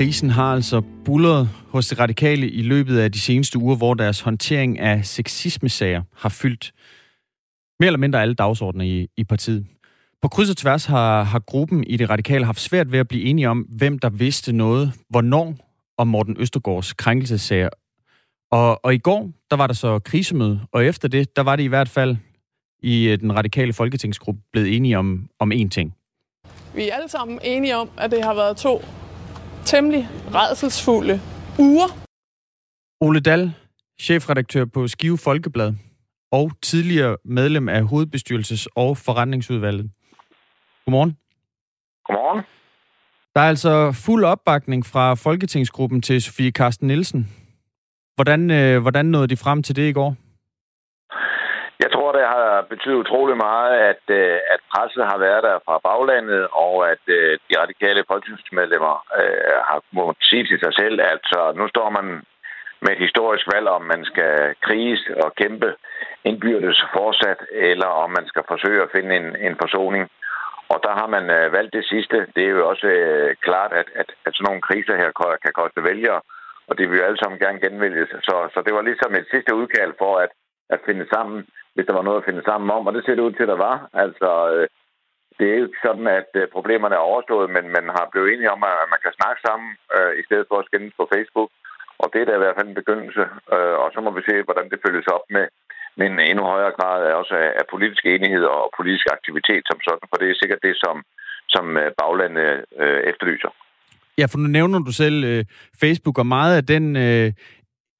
Krisen har altså bullet hos de radikale i løbet af de seneste uger, hvor deres håndtering af sexismesager har fyldt mere eller mindre alle dagsordner i, i partiet. På kryds og tværs har, har gruppen i det radikale haft svært ved at blive enige om, hvem der vidste noget, hvornår om Morten Østergaards krænkelsesager. Og, og i går, der var der så krisemøde, og efter det, der var det i hvert fald i øh, den radikale folketingsgruppe blevet enige om, om én ting. Vi er alle sammen enige om, at det har været to temmelig redselsfulde uger. Ole Dal, chefredaktør på Skive Folkeblad og tidligere medlem af hovedbestyrelses- og forretningsudvalget. Godmorgen. Godmorgen. Der er altså fuld opbakning fra Folketingsgruppen til Sofie Karsten Nielsen. Hvordan, øh, hvordan nåede de frem til det i går? Det har betydet utrolig meget, at, øh, at presset har været der fra baglandet, og at øh, de radikale folketingsmedlemmer øh, har måttet sige til sig selv, at så nu står man med et historisk valg, om man skal kriges og kæmpe indbyrdes fortsat, eller om man skal forsøge at finde en, en forsoning. Og der har man øh, valgt det sidste. Det er jo også øh, klart, at, at, at sådan nogle kriser her kan koste vælgere, og det vil jo alle sammen gerne genvælges. Så, så det var ligesom et sidste udkald for at, at finde sammen hvis der var noget at finde sammen om, og det ser det ud til, at der var. Altså, øh, det er jo ikke sådan, at øh, problemerne er overstået, men man har blevet enige om, at man kan snakke sammen, øh, i stedet for at skændes på Facebook. Og det er da i hvert fald en begyndelse, øh, og så må vi se, hvordan det følges op med, med en endnu højere grad af, også af, politisk enighed og politisk aktivitet som sådan, for det er sikkert det, som, som øh, baglandet øh, efterlyser. Ja, for nu nævner du selv øh, Facebook, og meget af den øh,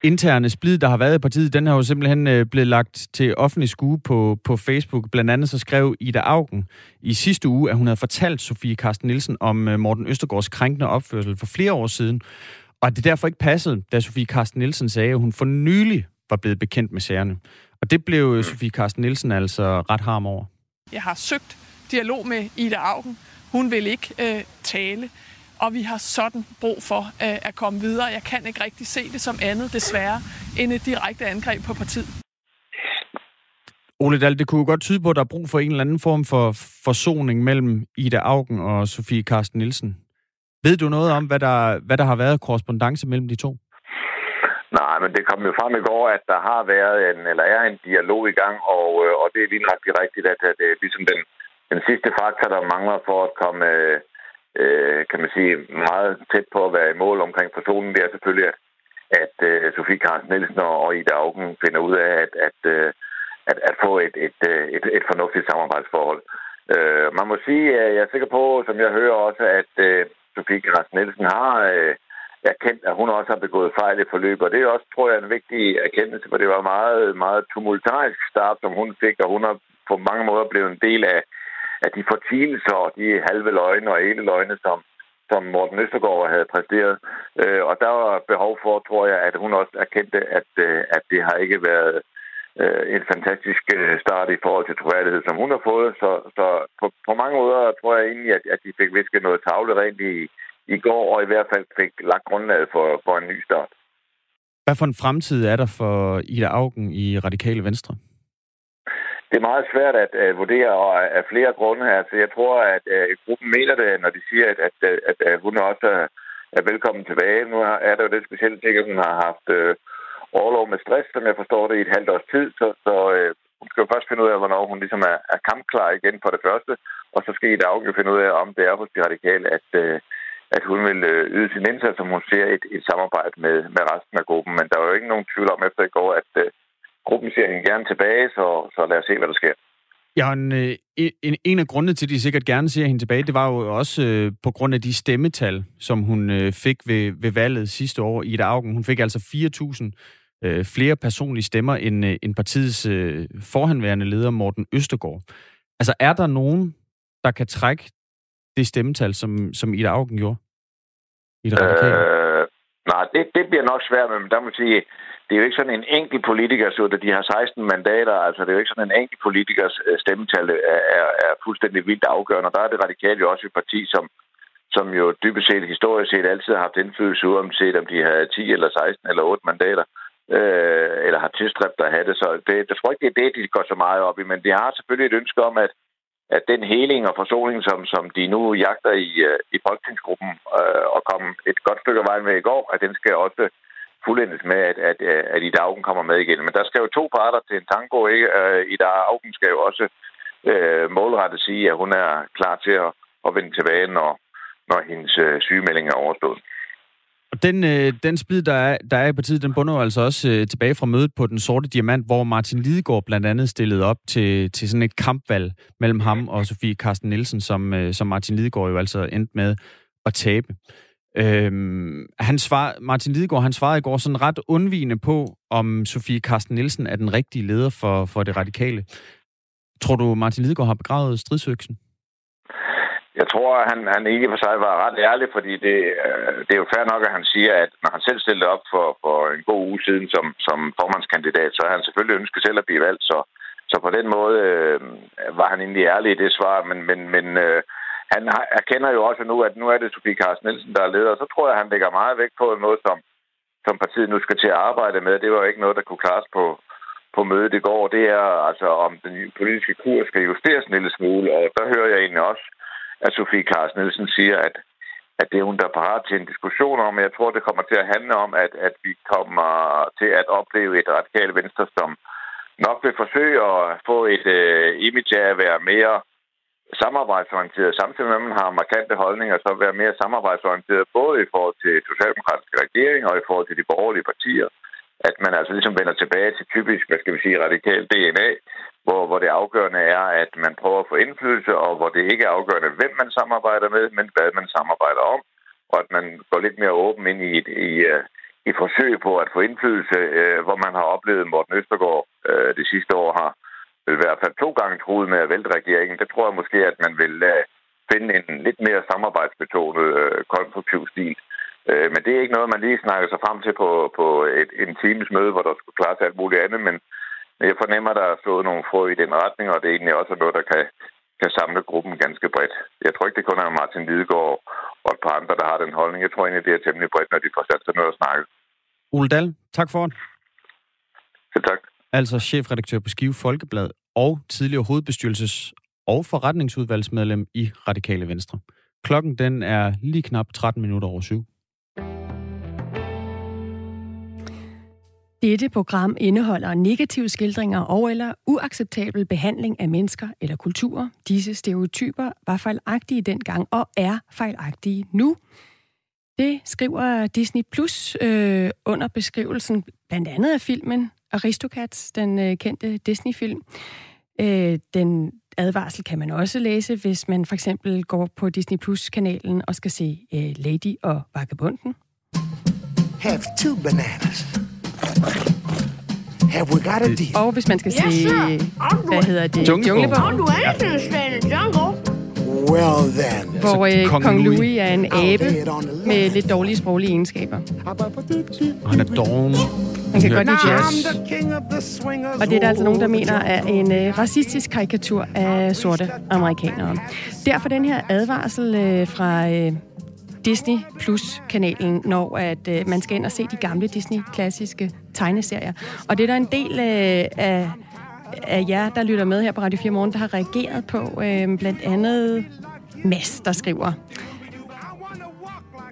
interne splid, der har været i partiet, den har jo simpelthen øh, blevet lagt til offentlig skue på, på Facebook. Blandt andet så skrev Ida Augen i sidste uge, at hun havde fortalt Sofie Karsten Nielsen om øh, Morten Østergaards krænkende opførsel for flere år siden, og at det derfor ikke passede, da Sofie Karsten Nielsen sagde, at hun for nylig var blevet bekendt med sagerne. Og det blev øh, Sofie Karsten Nielsen altså ret harm over. Jeg har søgt dialog med Ida Augen. Hun vil ikke øh, tale og vi har sådan brug for øh, at komme videre. Jeg kan ikke rigtig se det som andet, desværre, end et direkte angreb på partiet. Ole Dahl, det kunne jo godt tyde på, at der er brug for en eller anden form for forsoning mellem Ida Augen og Sofie Karsten Nielsen. Ved du noget om, hvad der, hvad der har været korrespondence mellem de to? Nej, men det kom jo frem i går, at der har været en, eller er en dialog i gang, og, øh, og det er lige nok rigtigt, at det er ligesom den, den sidste faktor, der mangler for at komme, øh, Øh, kan man sige, meget tæt på at være i mål omkring personen, det er selvfølgelig, at, at øh, Sofie Carsten Nielsen og Ida Augen finder ud af at, at, øh, at, at få et, et, øh, et, et fornuftigt samarbejdsforhold. Øh, man må sige, at jeg er sikker på, som jeg hører også, at øh, Sofie Carsten Nielsen har øh, erkendt, at hun også har begået fejl i forløbet, og det er også, tror jeg, en vigtig erkendelse, for det var meget, meget tumultarisk start, som hun fik, og hun har på mange måder blevet en del af, at de fortigelser og de halve løgne og hele løgne, som, som Morten Østergaard havde præsteret. Øh, og der var behov for, tror jeg, at hun også erkendte, at, øh, at det har ikke været øh, en fantastisk øh, start i forhold til troværdighed, som hun har fået. Så, så på, på mange måder tror jeg egentlig, at, at de fik visket noget tavle rent i, i går, og i hvert fald fik lagt grundlaget for, for en ny start. Hvad for en fremtid er der for Ida Augen i Radikale Venstre? Det er meget svært at uh, vurdere og af flere grunde her. Så jeg tror, at uh, gruppen mener det, når de siger, at, at, at, at, hun også er, er velkommen tilbage. Nu er der jo det specielle ting, at hun har haft øh, uh, overlov med stress, som jeg forstår det, i et halvt års tid. Så, så uh, hun skal jo først finde ud af, hvornår hun ligesom er, er kampklar igen for det første. Og så skal I dagligt finde ud af, om det er hos de radikale, at, uh, at hun vil uh, yde sin indsats, som hun ser et, et samarbejde med, med resten af gruppen. Men der er jo ikke nogen tvivl om efter i går, at uh, gruppen ser hende gerne tilbage, så, så lad os se, hvad der sker. Ja, en, øh, en, en af grundene til, at de sikkert gerne ser hende tilbage, det var jo også øh, på grund af de stemmetal, som hun øh, fik ved, ved valget sidste år i Augen. Hun fik altså 4.000 øh, flere personlige stemmer end, øh, end partiets øh, forhenværende leder, Morten Østergaard. Altså, er der nogen, der kan trække det stemmetal, som, som Ida Augen gjorde? I det øh, nej, det, det bliver nok svært, men der må sige, det er jo ikke sådan en enkelt politiker, så da de har 16 mandater, altså det er jo ikke sådan en enkelt politikers øh, stemmetal øh, er, er, er fuldstændig vildt afgørende. Og der er det radikale jo også et parti, som, som jo dybest set historisk set altid har haft indflydelse, uanset om de har 10 eller 16 eller 8 mandater, øh, eller har tilstræbt at have det. Så det, jeg tror ikke, det er det, de går så meget op i, men de har selvfølgelig et ønske om, at, at den heling og forsoning, som, som de nu jagter i, øh, i folketingsgruppen øh, og kom et godt stykke af vejen med i går, at den skal også fuldendes med, at, at, at Ida Augen kommer med igen. Men der skal jo to parter til en tango, ikke? Øh, Ida Augen skal jo også øh, målrettet sige, at hun er klar til at, at vende tilbage, når, når hendes øh, sygemelding er overstået. Og den, øh, den spid, der er, der er i partiet, den bunder jo altså også øh, tilbage fra mødet på Den Sorte Diamant, hvor Martin Lidegaard blandt andet stillede op til, til sådan et kampvalg mellem ham og Sofie Carsten Nielsen, som, øh, som Martin Lidegaard jo altså endte med at tabe. Øhm, han svar, Martin Lidegaard, han svarede i går sådan ret undvigende på, om Sofie Carsten Nielsen er den rigtige leder for, for det radikale. Tror du, Martin Lidegaard har begravet stridsøksen? Jeg tror, at han, han ikke for sig var ret ærlig, fordi det, øh, det er jo fair nok, at han siger, at når han selv stillede op for, for en god uge siden som, som formandskandidat, så har han selvfølgelig ønsket selv at blive valgt. Så, så på den måde øh, var han egentlig ærlig i det svar, men, men, men øh, han har, erkender jo også nu, at nu er det Sofie Carsten Nielsen, der er leder, og så tror jeg, at han lægger meget vægt på noget, som, som partiet nu skal til at arbejde med. Det var jo ikke noget, der kunne klares på, på mødet i går. Det er altså, om den politiske kurs skal justeres en lille smule, og der hører jeg egentlig også, at Sofie Carsten Nielsen siger, at, at det er hun, der er parat til en diskussion om. Jeg tror, det kommer til at handle om, at, at vi kommer til at opleve et radikale venstre, som nok vil forsøge at få et øh, image af at være mere samarbejdsorienteret, samtidig med, at man har markante holdninger, så være mere samarbejdsorienteret, både i forhold til socialdemokratiske regeringer og i forhold til de borgerlige partier. At man altså ligesom vender tilbage til typisk, hvad skal vi sige, radikal DNA, hvor, hvor det afgørende er, at man prøver at få indflydelse, og hvor det ikke er afgørende, hvem man samarbejder med, men hvad man samarbejder om, og at man går lidt mere åben ind i, i, øh, i forsøg på at få indflydelse, øh, hvor man har oplevet, Morten Østergaard øh, det sidste år har i hvert fald to gange truet med at vælte regeringen. Det tror jeg måske, at man vil finde en lidt mere samarbejdsbetonet konstruktiv stil. Men det er ikke noget, man lige snakker sig frem til på, på et, en times møde, hvor der skulle klare alt muligt andet, men jeg fornemmer, at der er slået nogle frø i den retning, og det er egentlig også noget, der kan, kan samle gruppen ganske bredt. Jeg tror ikke, det kun er Martin Lidegaard og et par andre, der har den holdning. Jeg tror egentlig, det er temmelig bredt, når de får sat sig noget at snakke. Ole Dahl, tak for det. Selv tak. Altså chefredaktør på Skive Folkeblad og tidligere hovedbestyrelses- og forretningsudvalgsmedlem i Radikale Venstre. Klokken den er lige knap 13 minutter over syv. Dette program indeholder negative skildringer og eller uacceptabel behandling af mennesker eller kulturer. Disse stereotyper var fejlagtige dengang og er fejlagtige nu. Det skriver Disney Plus øh, under beskrivelsen blandt andet af filmen Aristocats, den øh, kendte Disney-film. Øh, den advarsel kan man også læse, hvis man for eksempel går på Disney Plus-kanalen og skal se øh, Lady og Vagabunden. Have two bananas. Have we got a deal? Og hvis man skal yes, se, hvad hedder det? Junglebogen. Well then. Hvor øh, Kong, Kong Louis. Louis er en abe med lidt dårlige sproglige egenskaber. Han er doven. Han kan godt lide jazz. Og det er der altså nogen, der mener er en øh, racistisk karikatur af sorte amerikanere. Derfor den her advarsel øh, fra øh, Disney Plus-kanalen, når at øh, man skal ind og se de gamle Disney-klassiske tegneserier. Og det er der en del øh, af, af jer, der lytter med her på Radio 4 Morgen, der har reageret på. Øh, blandt andet Mads, der skriver...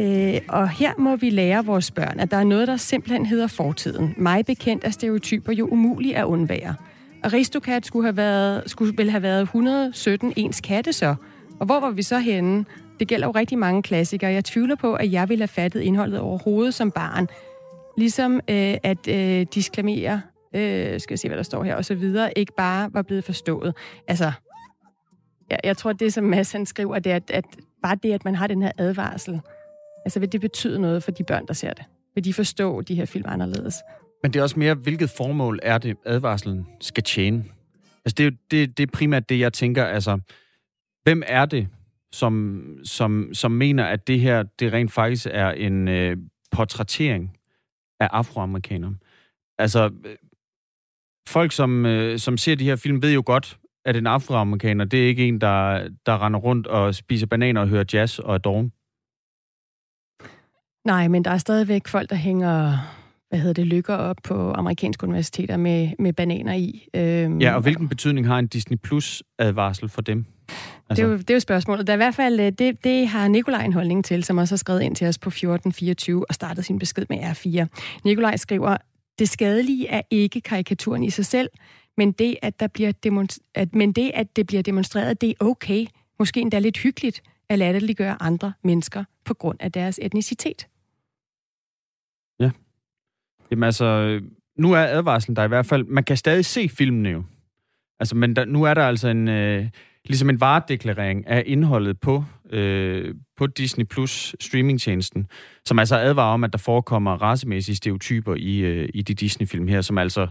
Øh, og her må vi lære vores børn, at der er noget, der simpelthen hedder fortiden. Mig bekendt er stereotyper jo umuligt at undvære. Aristokat skulle, have været, skulle vel have været 117 ens katte så. Og hvor var vi så henne? Det gælder jo rigtig mange klassikere. Jeg tvivler på, at jeg ville have fattet indholdet overhovedet som barn. Ligesom øh, at øh, disklamere, øh, skal jeg se, hvad der står her, og så videre, ikke bare var blevet forstået. Altså, jeg, jeg tror, det som Mads han skriver, det er, at, at bare det, at man har den her advarsel, altså vil det betyde noget for de børn, der ser det? Vil de forstå de her film anderledes? Men det er også mere, hvilket formål er det, advarslen skal tjene? Altså, det er jo det, det er primært det, jeg tænker, altså, hvem er det, som, som, som mener, at det her det rent faktisk er en øh, portrættering af afroamerikanere. Altså, folk, som, øh, som ser de her film, ved jo godt, at en afroamerikaner, det er ikke en, der, der render rundt og spiser bananer og hører jazz og er doven. Nej, men der er stadigvæk folk, der hænger hvad hedder det, lykker op på amerikanske universiteter med, med bananer i. Øhm, ja, og hvilken betydning har en Disney Plus advarsel for dem? Altså. Det, er jo, det er jo spørgsmålet. Der er i hvert fald, øh, det, det har Nikolaj en holdning til, som også har skrevet ind til os på 1424 og startet sin besked med R4. Nikolaj skriver, det skadelige er ikke karikaturen i sig selv, men det, at, der bliver at, men det, at det bliver demonstreret, det er okay, måske endda lidt hyggeligt, at latterliggøre andre mennesker på grund af deres etnicitet. Ja. Jamen altså, nu er advarslen der i hvert fald, man kan stadig se filmene jo. Altså, men der, nu er der altså en, øh, ligesom en varedeklarering af indholdet på, øh, på Disney Plus streamingtjenesten, som altså advarer om, at der forekommer racemæssige stereotyper i, øh, i de Disney-film her, som altså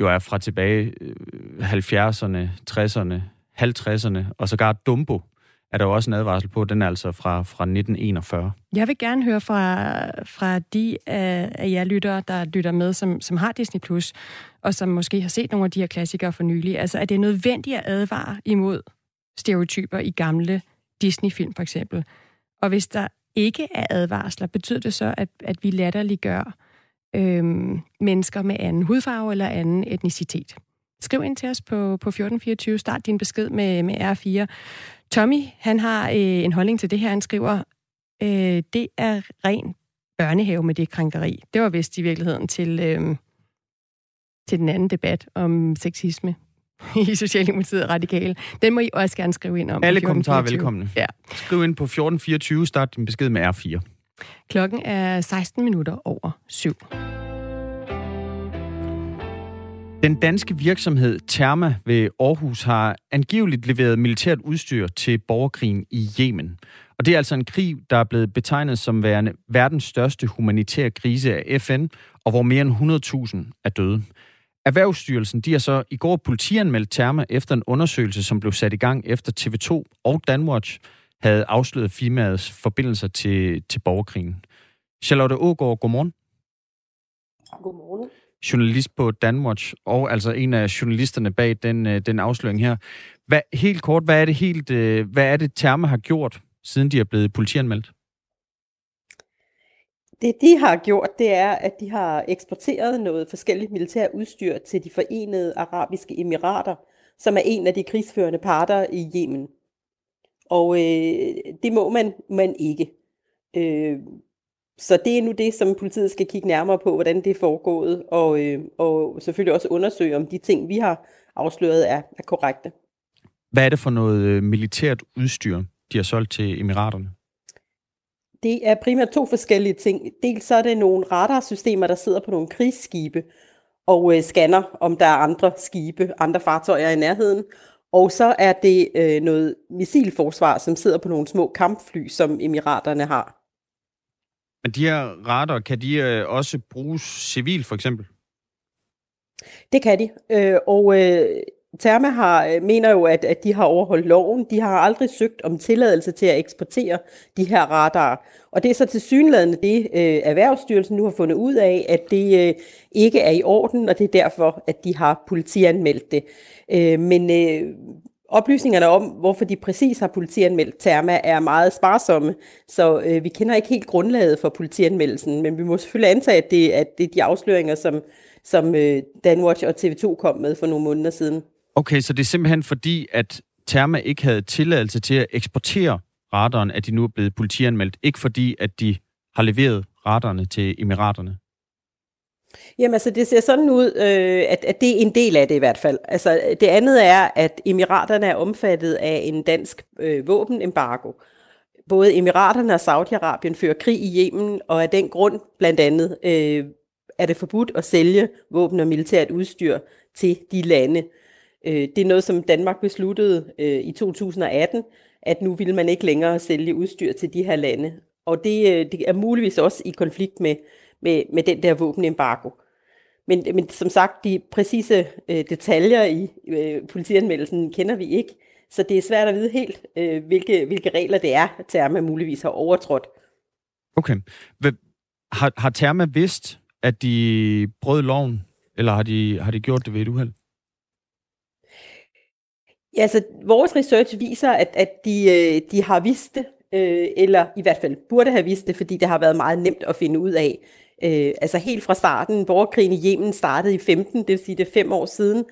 jo er fra tilbage øh, 70'erne, 60'erne, 50'erne, og sågar Dumbo er der jo også en advarsel på, den er altså fra, fra 1941. Jeg vil gerne høre fra, fra de af, af jer lyttere, der lytter med, som, som har Disney+, Plus, og som måske har set nogle af de her klassikere for nylig. Altså, er det nødvendigt at advare imod stereotyper i gamle Disney-film, for eksempel? Og hvis der ikke er advarsler, betyder det så, at, at vi latterliggør øhm, mennesker med anden hudfarve eller anden etnicitet? Skriv ind til os på, på 1424. Start din besked med, med R4. Tommy, han har øh, en holdning til det her. Han skriver, øh, det er ren børnehave med det krænkeri. Det var vist i virkeligheden til, øh, til den anden debat om sexisme i Socialdemokratiet Radikale. Den må I også gerne skrive ind om. Alle kommentarer er velkomne. Ja. Skriv ind på 1424, start din besked med R4. Klokken er 16 minutter over syv. Den danske virksomhed Therma ved Aarhus har angiveligt leveret militært udstyr til borgerkrigen i Yemen. Og det er altså en krig, der er blevet betegnet som værende verdens største humanitære krise af FN, og hvor mere end 100.000 er døde. Erhvervsstyrelsen de har så i går politianmeldt Therma efter en undersøgelse, som blev sat i gang efter TV2 og Danwatch havde afsløret firmaets forbindelser til, til borgerkrigen. Charlotte Ågaard, godmorgen. Godmorgen journalist på Danwatch, og altså en af journalisterne bag den, øh, den afsløring her. Hvad, helt kort, hvad er det helt, øh, hvad er det Therma har gjort, siden de er blevet politianmeldt? Det de har gjort, det er, at de har eksporteret noget forskelligt militær udstyr til de forenede arabiske emirater, som er en af de krigsførende parter i Yemen. Og øh, det må man, man ikke. Øh, så det er nu det, som politiet skal kigge nærmere på, hvordan det er foregået, og, øh, og selvfølgelig også undersøge, om de ting, vi har afsløret, er, er korrekte. Hvad er det for noget øh, militært udstyr, de har solgt til Emiraterne? Det er primært to forskellige ting. Dels så er det nogle radarsystemer, der sidder på nogle krigsskibe og øh, scanner, om der er andre skibe, andre fartøjer i nærheden. Og så er det øh, noget missilforsvar, som sidder på nogle små kampfly, som Emiraterne har. Men de her radar, kan de øh, også bruges civil for eksempel? Det kan de, øh, og øh, Therma har, øh, mener jo, at, at de har overholdt loven. De har aldrig søgt om tilladelse til at eksportere de her radarer. Og det er så til synlædende det, øh, Erhvervsstyrelsen nu har fundet ud af, at det øh, ikke er i orden, og det er derfor, at de har politianmeldt det. Øh, men øh, Oplysningerne om, hvorfor de præcis har politianmeldt Therma, er meget sparsomme, så øh, vi kender ikke helt grundlaget for politianmeldelsen, men vi må selvfølgelig antage, at det, at det er de afsløringer, som, som øh, Danwatch og TV2 kom med for nogle måneder siden. Okay, så det er simpelthen fordi, at Therma ikke havde tilladelse til at eksportere radaren, at de nu er blevet politianmeldt, ikke fordi, at de har leveret radarerne til Emiraterne? Jamen altså, det ser sådan ud, øh, at, at det er en del af det i hvert fald. Altså, det andet er, at Emiraterne er omfattet af en dansk øh, våbenembargo. Både Emiraterne og Saudi-Arabien fører krig i Yemen, og af den grund blandt andet øh, er det forbudt at sælge våben og militært udstyr til de lande. Øh, det er noget, som Danmark besluttede øh, i 2018, at nu ville man ikke længere sælge udstyr til de her lande. Og det, øh, det er muligvis også i konflikt med med, med den der våbenembargo. Men, men som sagt, de præcise øh, detaljer i øh, politianmeldelsen kender vi ikke, så det er svært at vide helt, øh, hvilke, hvilke regler det er, Therma muligvis har overtrådt. Okay. Har, har Therma vidst, at de brød loven, eller har de, har de gjort det ved et uheld? Ja, altså vores research viser, at, at de, øh, de har vidst det, øh, eller i hvert fald burde have vidst det, fordi det har været meget nemt at finde ud af. Øh, altså helt fra starten, borgerkrigen i Yemen startede i 15, det vil sige det er fem år siden,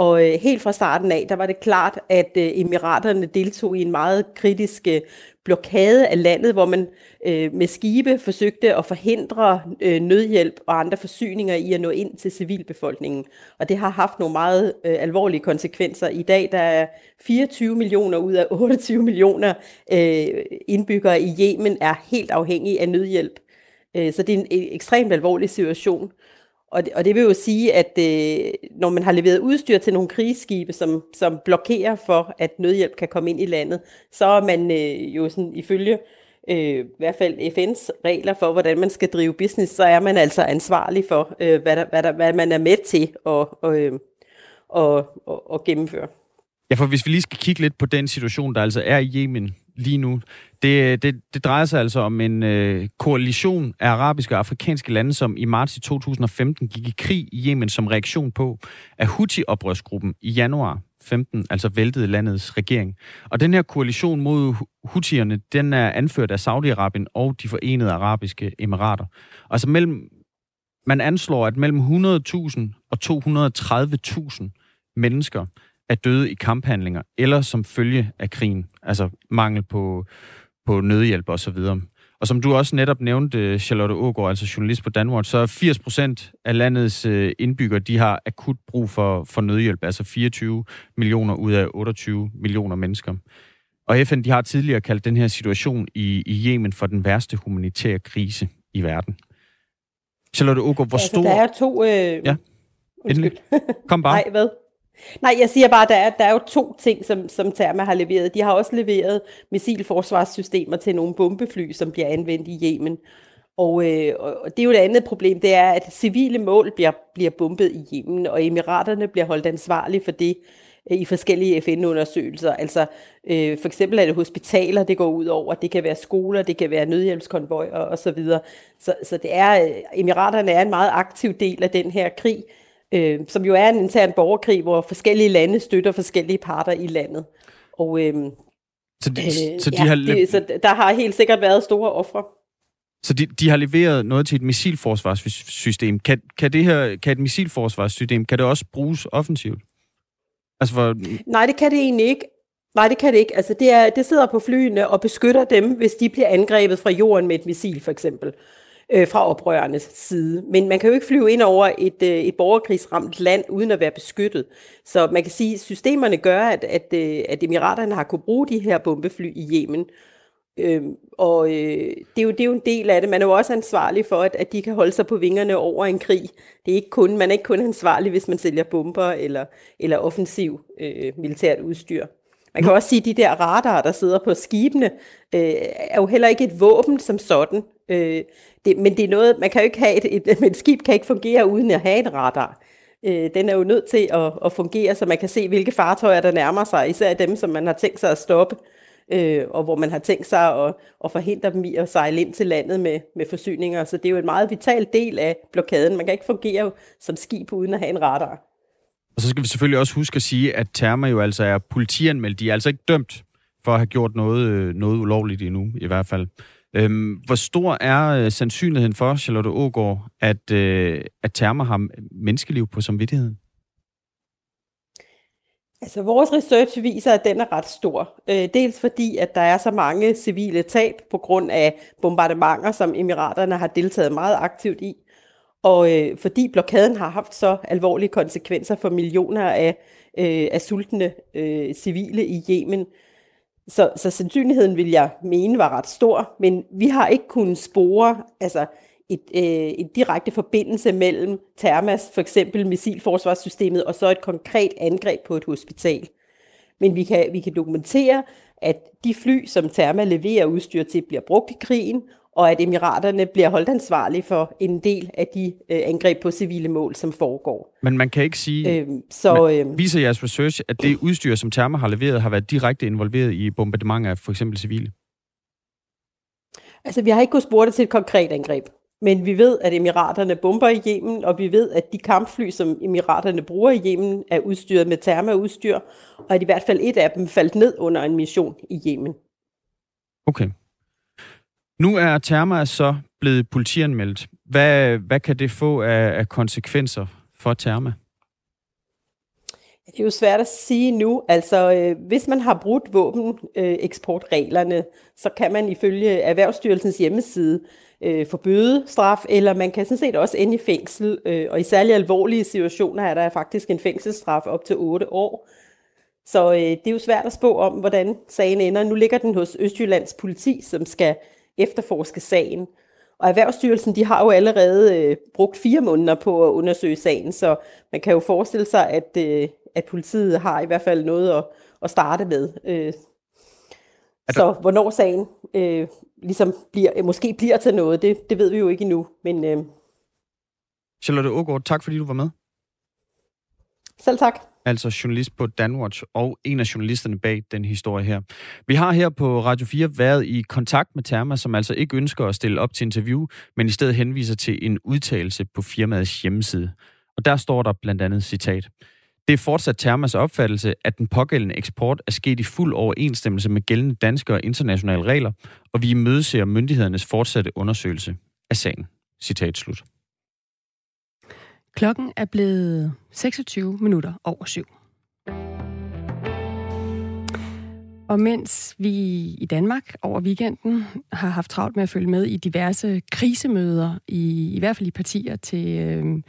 og øh, helt fra starten af, der var det klart, at øh, emiraterne deltog i en meget kritisk øh, blokade af landet, hvor man øh, med skibe forsøgte at forhindre øh, nødhjælp og andre forsyninger i at nå ind til civilbefolkningen. Og det har haft nogle meget øh, alvorlige konsekvenser. I dag der er 24 millioner ud af 28 millioner øh, indbyggere i Yemen er helt afhængige af nødhjælp. Øh, så det er en øh, ekstremt alvorlig situation. Og det, og det vil jo sige, at øh, når man har leveret udstyr til nogle krigsskibe, som, som blokerer for, at nødhjælp kan komme ind i landet, så er man øh, jo sådan ifølge øh, i hvert fald FN's regler for, hvordan man skal drive business, så er man altså ansvarlig for, øh, hvad, der, hvad, der, hvad man er med til at, og, øh, og, og, og gennemføre. Ja, for hvis vi lige skal kigge lidt på den situation, der altså er i Yemen lige nu. Det, det, det drejer sig altså om en øh, koalition af arabiske og afrikanske lande, som i marts 2015 gik i krig i Yemen som reaktion på, at Houthi-oprørsgruppen i januar 15 altså væltede landets regering. Og den her koalition mod Houthierne, den er anført af Saudi-Arabien og de forenede arabiske emirater. Altså mellem, man anslår, at mellem 100.000 og 230.000 mennesker er døde i kamphandlinger, eller som følge af krigen, altså mangel på, på nødhjælp osv. Og, og som du også netop nævnte, Charlotte Ågaard, altså journalist på Danmark, så er 80 procent af landets øh, indbyggere, de har akut brug for, for nødhjælp, altså 24 millioner ud af 28 millioner mennesker. Og FN de har tidligere kaldt den her situation i, i Yemen for den værste humanitære krise i verden. Charlotte Ågaard, hvor stor... Altså, der er to... Øh... Ja, endelig. Kom bare. Nej, hvad? Nej, jeg siger bare, at der er, der er jo to ting, som, som Therma har leveret. De har også leveret missilforsvarssystemer til nogle bombefly, som bliver anvendt i Yemen. Og, øh, og det er jo et andet problem, det er, at civile mål bliver, bliver bombet i Yemen, og emiraterne bliver holdt ansvarlige for det øh, i forskellige FN-undersøgelser. Altså øh, for eksempel er det hospitaler, det går ud over, det kan være skoler, det kan være nødhjælpskonvoj og, og så videre. Så, så det er, øh, emiraterne er en meget aktiv del af den her krig, øh, som jo er en intern borgerkrig, hvor forskellige lande støtter forskellige parter i landet. Og øh, så, de, øh, så, de ja, har det, så der har helt sikkert været store ofre. Så de, de har leveret noget til et missilforsvarssystem. Kan, kan, det her, kan et missilforsvarssystem, kan det også bruges offensivt? Altså for... Nej, det kan det egentlig ikke. Nej, det kan det ikke. Altså, det, er, det sidder på flyene og beskytter dem, hvis de bliver angrebet fra jorden med et missil, for eksempel øh, fra oprørernes side. Men man kan jo ikke flyve ind over et, øh, et borgerkrigsramt land uden at være beskyttet. Så man kan sige, at systemerne gør, at, at, øh, at emiraterne har kunne bruge de her bombefly i Yemen. Øh, og øh, det, er jo, det er jo en del af det. Man er jo også ansvarlig for, at, at de kan holde sig på vingerne over en krig. Det er ikke kun, man er ikke kun ansvarlig, hvis man sælger bomber eller, eller offensiv øh, militært udstyr. Man kan også sige, at de der radarer, der sidder på skibene, øh, er jo heller ikke et våben som sådan. Øh, det, men det er noget, man kan jo ikke have et, et, et skib kan ikke fungere uden at have en radar. Øh, den er jo nødt til at, at fungere, så man kan se, hvilke fartøjer, der nærmer sig, især dem, som man har tænkt sig at stoppe, øh, og hvor man har tænkt sig at, at forhindre dem i at sejle ind til landet med, med forsyninger. Så det er jo en meget vital del af blokaden. Man kan ikke fungere som skib uden at have en radar. Og så skal vi selvfølgelig også huske at sige, at Therma jo altså er politianmeldt. De er altså ikke dømt for at have gjort noget, øh, noget ulovligt endnu, i hvert fald. Øhm, hvor stor er øh, sandsynligheden for, Charlotte Ågaard, at, øh, at termer har menneskeliv på samvittigheden? Altså vores research viser, at den er ret stor. Øh, dels fordi, at der er så mange civile tab på grund af bombardementer, som emiraterne har deltaget meget aktivt i. Og øh, fordi blokaden har haft så alvorlige konsekvenser for millioner af, øh, af sultne øh, civile i Yemen, så, så sandsynligheden vil jeg mene var ret stor, men vi har ikke kunnet spore altså et, øh, en direkte forbindelse mellem Thermas, for eksempel missilforsvarssystemet, og så et konkret angreb på et hospital. Men vi kan, vi kan dokumentere, at de fly, som Therma leverer udstyr til, bliver brugt i krigen, og at emiraterne bliver holdt ansvarlige for en del af de øh, angreb på civile mål, som foregår. Men man kan ikke sige, øh, så, øh, viser jeres research, at det udstyr, som Therma har leveret, har været direkte involveret i bombardement af for eksempel civile? Altså, vi har ikke kunnet spore det til et konkret angreb. Men vi ved, at emiraterne bomber i Yemen, og vi ved, at de kampfly, som emiraterne bruger i Yemen, er udstyret med termaudstyr, og at i hvert fald et af dem faldt ned under en mission i Yemen. Okay. Nu er Therma så blevet politianmeldt. Hvad, hvad kan det få af, af konsekvenser for Therma? Det er jo svært at sige nu. Altså, øh, hvis man har brudt våbeneksportreglerne, øh, så kan man ifølge Erhvervsstyrelsens hjemmeside øh, få bødestraf, eller man kan sådan set også ende i fængsel. Øh, og i særlig alvorlige situationer er der faktisk en fængselsstraf op til 8 år. Så øh, det er jo svært at spå om, hvordan sagen ender. Nu ligger den hos Østjyllands politi, som skal efterforske sagen. Og Erhvervsstyrelsen de har jo allerede øh, brugt fire måneder på at undersøge sagen, så man kan jo forestille sig, at, øh, at politiet har i hvert fald noget at, at starte med. Øh, der... Så hvornår sagen øh, ligesom bliver, måske bliver til noget, det, det ved vi jo ikke endnu. Men, øh... Charlotte Ågaard, tak fordi du var med. Selv tak altså journalist på Danwatch og en af journalisterne bag den historie her. Vi har her på Radio 4 været i kontakt med Therma, som altså ikke ønsker at stille op til interview, men i stedet henviser til en udtalelse på firmaets hjemmeside. Og der står der blandt andet citat. Det er fortsat Thermas opfattelse, at den pågældende eksport er sket i fuld overensstemmelse med gældende danske og internationale regler, og vi imødeser myndighedernes fortsatte undersøgelse af sagen. Citat slut. Klokken er blevet 26 minutter over syv. Og mens vi i Danmark over weekenden har haft travlt med at følge med i diverse krisemøder, i, i hvert fald i partier til, øh,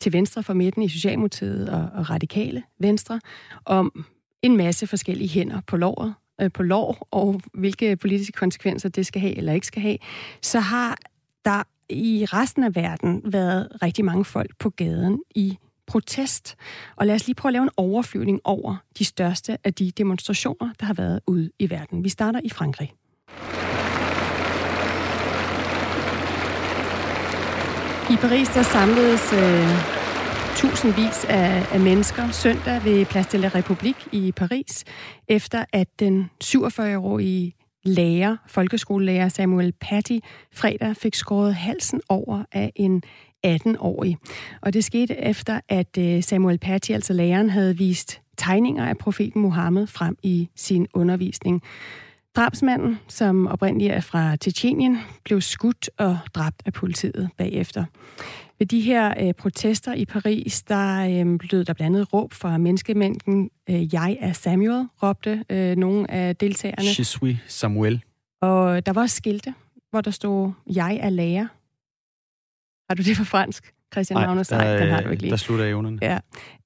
til venstre for midten i Socialdemokratiet og, og radikale venstre, om en masse forskellige hænder på lovet, øh, på lov, og hvilke politiske konsekvenser det skal have eller ikke skal have, så har der i resten af verden været rigtig mange folk på gaden i protest. Og lad os lige prøve at lave en overflyvning over de største af de demonstrationer, der har været ude i verden. Vi starter i Frankrig. I Paris der samledes øh, tusindvis af, af mennesker søndag ved Place de la République i Paris, efter at den 47-årige lærer, folkeskolelærer Samuel Patty, fredag fik skåret halsen over af en 18-årig. Og det skete efter, at øh, Samuel Patty, altså læreren, havde vist tegninger af profeten Mohammed frem i sin undervisning. Drabsmanden, som oprindeligt er fra Tjetjenien, blev skudt og dræbt af politiet bagefter. Ved de her øh, protester i Paris, der øh, blev der blandt andet råb fra menneskemængden, øh, jeg er Samuel, råbte øh, nogle af deltagerne. Je suis Samuel. Og der var også skilte, hvor der stod, jeg er lærer. Har du det på fransk? Christian Magnus, nej, den har du ikke lige. Der slutter evnen. Ja.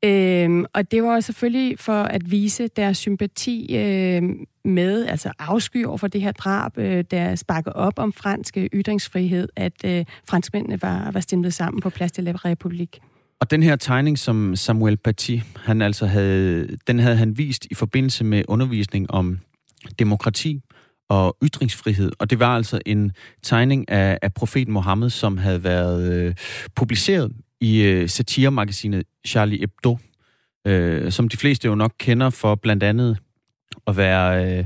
Øhm, og det var selvfølgelig for at vise deres sympati øh, med, altså afsky over for det her drab, øh, der sparker op om fransk ytringsfrihed, at øh, franskmændene var, var stemt sammen på Plads til Republik. Og den her tegning, som Samuel Paty, han altså havde, den havde han vist i forbindelse med undervisning om demokrati og ytringsfrihed. Og det var altså en tegning af, af profeten Mohammed, som havde været øh, publiceret i øh, satiremagasinet Charlie Hebdo, øh, som de fleste jo nok kender for blandt andet at være øh,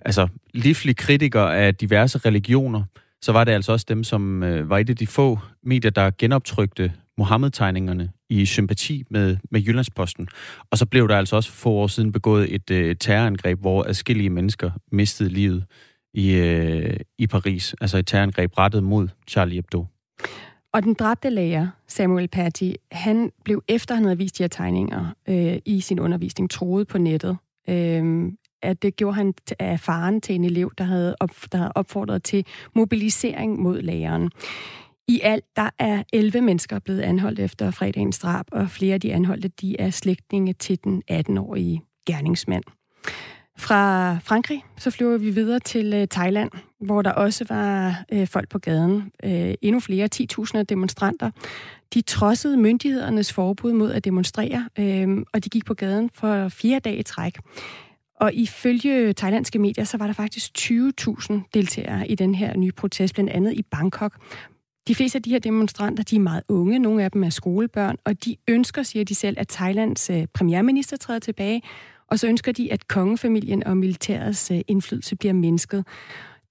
altså livlig kritiker af diverse religioner. Så var det altså også dem, som øh, var et af de få medier, der genoptrykte Mohammed-tegningerne i sympati med, med Jyllandsposten. Og så blev der altså også for år siden begået et øh, terrorangreb, hvor adskillige mennesker mistede livet i, øh, i Paris. Altså et terrorangreb rettet mod Charlie Hebdo. Og den dræbte lærer, Samuel Paty, han blev efter han havde vist de her tegninger øh, i sin undervisning, troet på nettet. Øh, at det gjorde han af faren til en elev, der havde, op, der havde opfordret til mobilisering mod læreren. I alt der er 11 mennesker blevet anholdt efter fredagens drab, og flere af de anholdte de er slægtninge til den 18-årige gerningsmand. Fra Frankrig så flyver vi videre til øh, Thailand, hvor der også var øh, folk på gaden. Øh, endnu flere, 10.000 demonstranter. De trodsede myndighedernes forbud mod at demonstrere, øh, og de gik på gaden for fire dage i træk. Og ifølge thailandske medier, så var der faktisk 20.000 deltagere i den her nye protest, blandt andet i Bangkok, de fleste af de her demonstranter, de er meget unge. Nogle af dem er skolebørn, og de ønsker, siger de selv, at Thailands øh, premierminister træder tilbage, og så ønsker de, at kongefamilien og militærets øh, indflydelse bliver mindsket.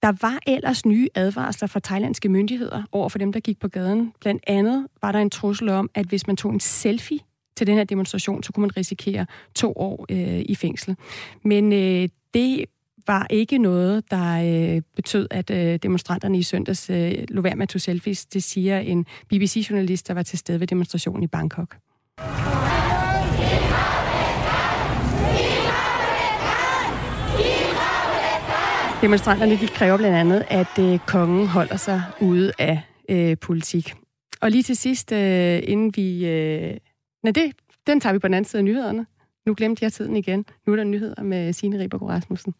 Der var ellers nye advarsler fra thailandske myndigheder over for dem, der gik på gaden. Blandt andet var der en trussel om, at hvis man tog en selfie til den her demonstration, så kunne man risikere to år øh, i fængsel. Men øh, det var ikke noget, der øh, betød, at øh, demonstranterne i søndags øh, lå være med at tage selfies. Det siger en BBC-journalist, der var til stede ved demonstrationen i Bangkok. Demonstranterne de kræver blandt andet, at øh, kongen holder sig ude af øh, politik. Og lige til sidst, øh, inden vi... Øh, nej, det, den tager vi på den anden side af nyhederne. Nu glemte jeg tiden igen. Nu er der nyheder med Signe Ribergaard Rasmussen.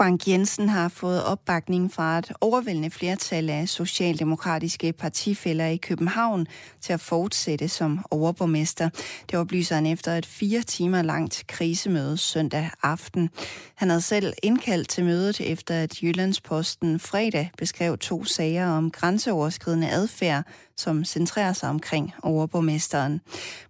Frank Jensen har fået opbakning fra et overvældende flertal af socialdemokratiske partifælder i København til at fortsætte som overborgmester. Det oplyser han efter et fire timer langt krisemøde søndag aften. Han havde selv indkaldt til mødet efter at Jyllandsposten fredag beskrev to sager om grænseoverskridende adfærd, som centrerer sig omkring overborgmesteren.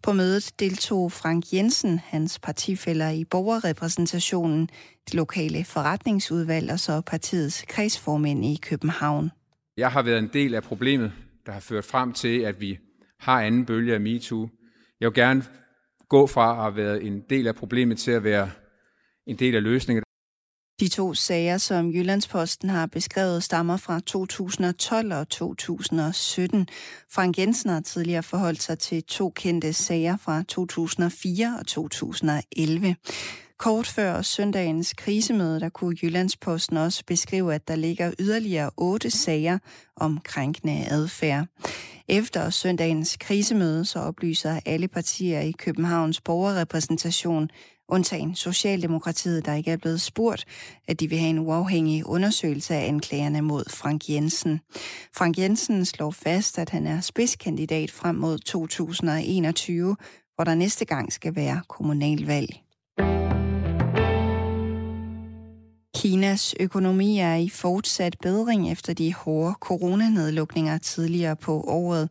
På mødet deltog Frank Jensen, hans partifælder i borgerrepræsentationen, det lokale forretningsudvalg og så partiets kredsformænd i København. Jeg har været en del af problemet, der har ført frem til, at vi har anden bølge af MeToo. Jeg vil gerne gå fra at have været en del af problemet til at være en del af løsningen. De to sager, som Jyllandsposten har beskrevet, stammer fra 2012 og 2017. Frank Jensen har tidligere forholdt sig til to kendte sager fra 2004 og 2011. Kort før søndagens krisemøde, der kunne Jyllandsposten også beskrive, at der ligger yderligere otte sager om krænkende adfærd. Efter søndagens krisemøde, så oplyser alle partier i Københavns borgerrepræsentation, undtagen Socialdemokratiet, der ikke er blevet spurgt, at de vil have en uafhængig undersøgelse af anklagerne mod Frank Jensen. Frank Jensen slår fast, at han er spidskandidat frem mod 2021, hvor der næste gang skal være kommunalvalg. Kinas økonomi er i fortsat bedring efter de hårde coronanedlukninger tidligere på året.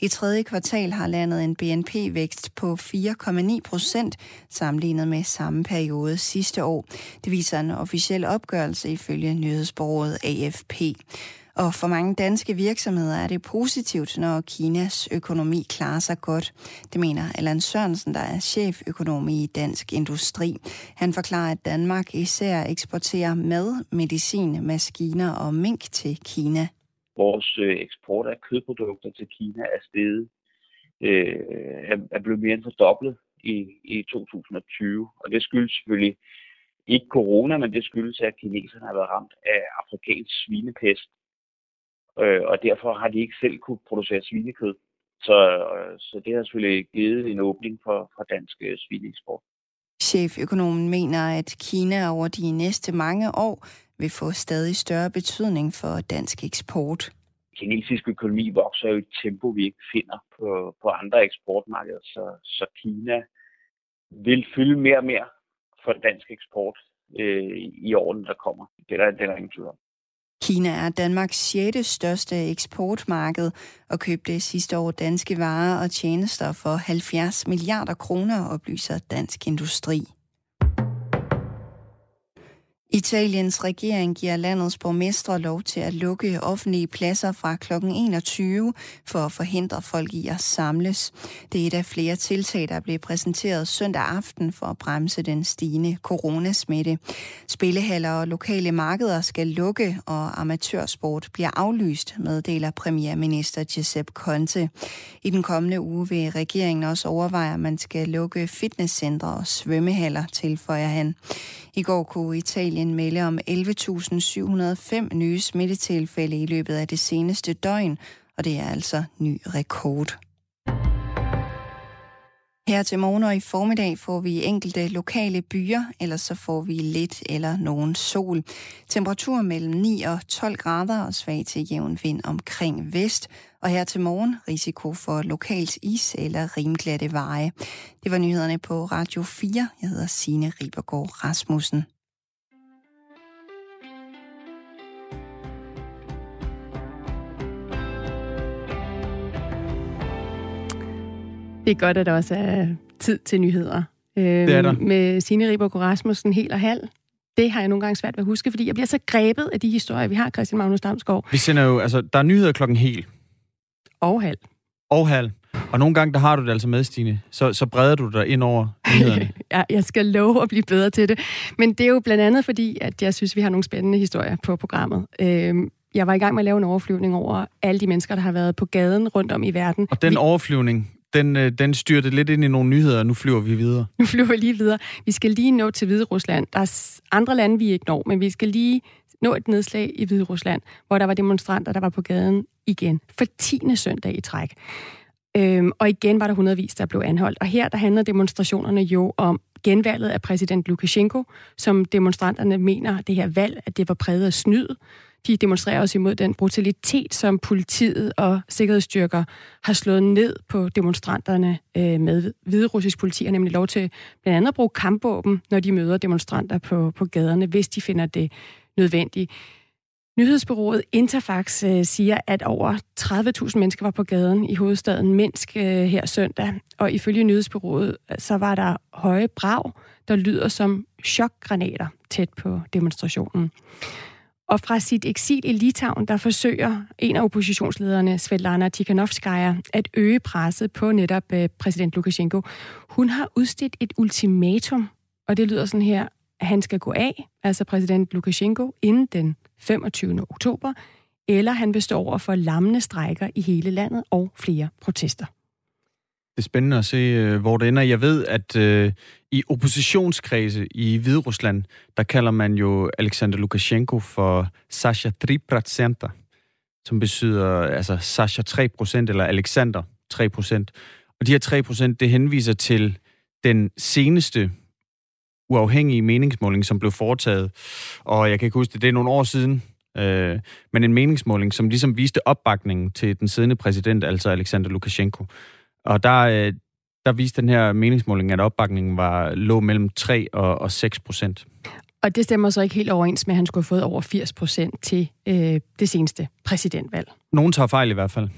I tredje kvartal har landet en BNP-vækst på 4,9 procent sammenlignet med samme periode sidste år. Det viser en officiel opgørelse ifølge nyhedsbureauet AFP. Og for mange danske virksomheder er det positivt, når Kinas økonomi klarer sig godt. Det mener Allan Sørensen, der er cheføkonom i Dansk Industri. Han forklarer, at Danmark især eksporterer mad, medicin, maskiner og mink til Kina. Vores øh, eksport af kødprodukter til Kina er steget, øh, er blevet mere end fordoblet i, i 2020. Og det skyldes selvfølgelig ikke corona, men det skyldes, at kineserne har været ramt af afrikansk svinepest, øh, og derfor har de ikke selv kunne producere svinekød. Så, øh, så det har selvfølgelig givet en åbning for, for dansk øh, svineeksport. Cheføkonomen mener, at Kina over de næste mange år vil få stadig større betydning for dansk eksport. Kinesisk økonomi vokser jo i et tempo, vi ikke finder på, på andre eksportmarkeder, så, så Kina vil fylde mere og mere for dansk eksport øh, i årene, der kommer. Det er der, det er der ingen tvivl om. Kina er Danmarks 6. største eksportmarked og købte sidste år danske varer og tjenester for 70 milliarder kroner, oplyser Dansk Industri. Italiens regering giver landets borgmestre lov til at lukke offentlige pladser fra kl. 21 for at forhindre folk i at samles. Det er et af flere tiltag, der blev præsenteret søndag aften for at bremse den stigende coronasmitte. Spillehaller og lokale markeder skal lukke, og amatørsport bliver aflyst, meddeler premierminister Giuseppe Conte. I den kommende uge vil regeringen også overveje, at man skal lukke fitnesscentre og svømmehaller, tilføjer han. I går kunne Italien melde om 11.705 nye smittetilfælde i løbet af det seneste døgn, og det er altså ny rekord. Her til morgen og i formiddag får vi enkelte lokale byer, eller så får vi lidt eller nogen sol. Temperatur mellem 9 og 12 grader og svag til jævn vind omkring vest. Og her til morgen risiko for lokalt is eller rimglatte veje. Det var nyhederne på Radio 4. Jeg hedder Signe Ribergaard Rasmussen. Det er godt, at der også er tid til nyheder. Øhm, det er der. Med Signe Ribergaard Rasmussen helt og halv. Det har jeg nogle gange svært ved at huske, fordi jeg bliver så grebet af de historier, vi har, Christian Magnus Damsgaard. Vi sender jo, altså, der er nyheder klokken hel. Og halv. Og halv. Og nogle gange, der har du det altså med, Stine. Så, så breder du dig ind over nyhederne. ja, jeg skal love at blive bedre til det. Men det er jo blandt andet fordi, at jeg synes, vi har nogle spændende historier på programmet. Øhm, jeg var i gang med at lave en overflyvning over alle de mennesker, der har været på gaden rundt om i verden. Og den overflyvning, den, øh, den styrte lidt ind i nogle nyheder, og nu flyver vi videre. Nu flyver vi lige videre. Vi skal lige nå til Hvide Rusland. Der er andre lande, vi ikke når, men vi skal lige nå et nedslag i Hvide Rusland, hvor der var demonstranter, der var på gaden igen for 10. søndag i træk. Øhm, og igen var der hundredvis, der blev anholdt. Og her der handler demonstrationerne jo om genvalget af præsident Lukashenko, som demonstranterne mener, det her valg, at det var præget af snyd. De demonstrerer også imod den brutalitet, som politiet og sikkerhedsstyrker har slået ned på demonstranterne øh, med. Hvide russisk politi har nemlig lov til blandt andet at bruge kampvåben, når de møder demonstranter på, på gaderne, hvis de finder det nødvendigt. Nyhedsbyrået Interfax øh, siger, at over 30.000 mennesker var på gaden i hovedstaden Minsk øh, her søndag. Og ifølge nyhedsbyrået, så var der høje brag, der lyder som chokgranater tæt på demonstrationen. Og fra sit eksil i Litauen, der forsøger en af oppositionslederne, Svetlana Tikhanovskaya, at øge presset på netop øh, præsident Lukashenko. Hun har udstedt et ultimatum, og det lyder sådan her, at han skal gå af, altså præsident Lukashenko, inden den 25. oktober, eller han vil stå over for lammende strejker i hele landet og flere protester. Det er spændende at se, øh, hvor det ender. Jeg ved, at øh, i oppositionskredse i Hviderusland, der kalder man jo Alexander Lukashenko for Sasha 3%, som betyder altså Sasha 3% eller Alexander 3%. Og de her 3%, det henviser til den seneste uafhængige meningsmåling, som blev foretaget. Og jeg kan ikke huske det, det er nogle år siden, øh, men en meningsmåling, som ligesom viste opbakningen til den siddende præsident, altså Alexander Lukashenko. Og der, øh, der viste den her meningsmåling, at opbakningen var lå mellem 3 og, og 6 procent. Og det stemmer så ikke helt overens med, at han skulle have fået over 80 procent til øh, det seneste præsidentvalg. Nogen tager fejl i hvert fald.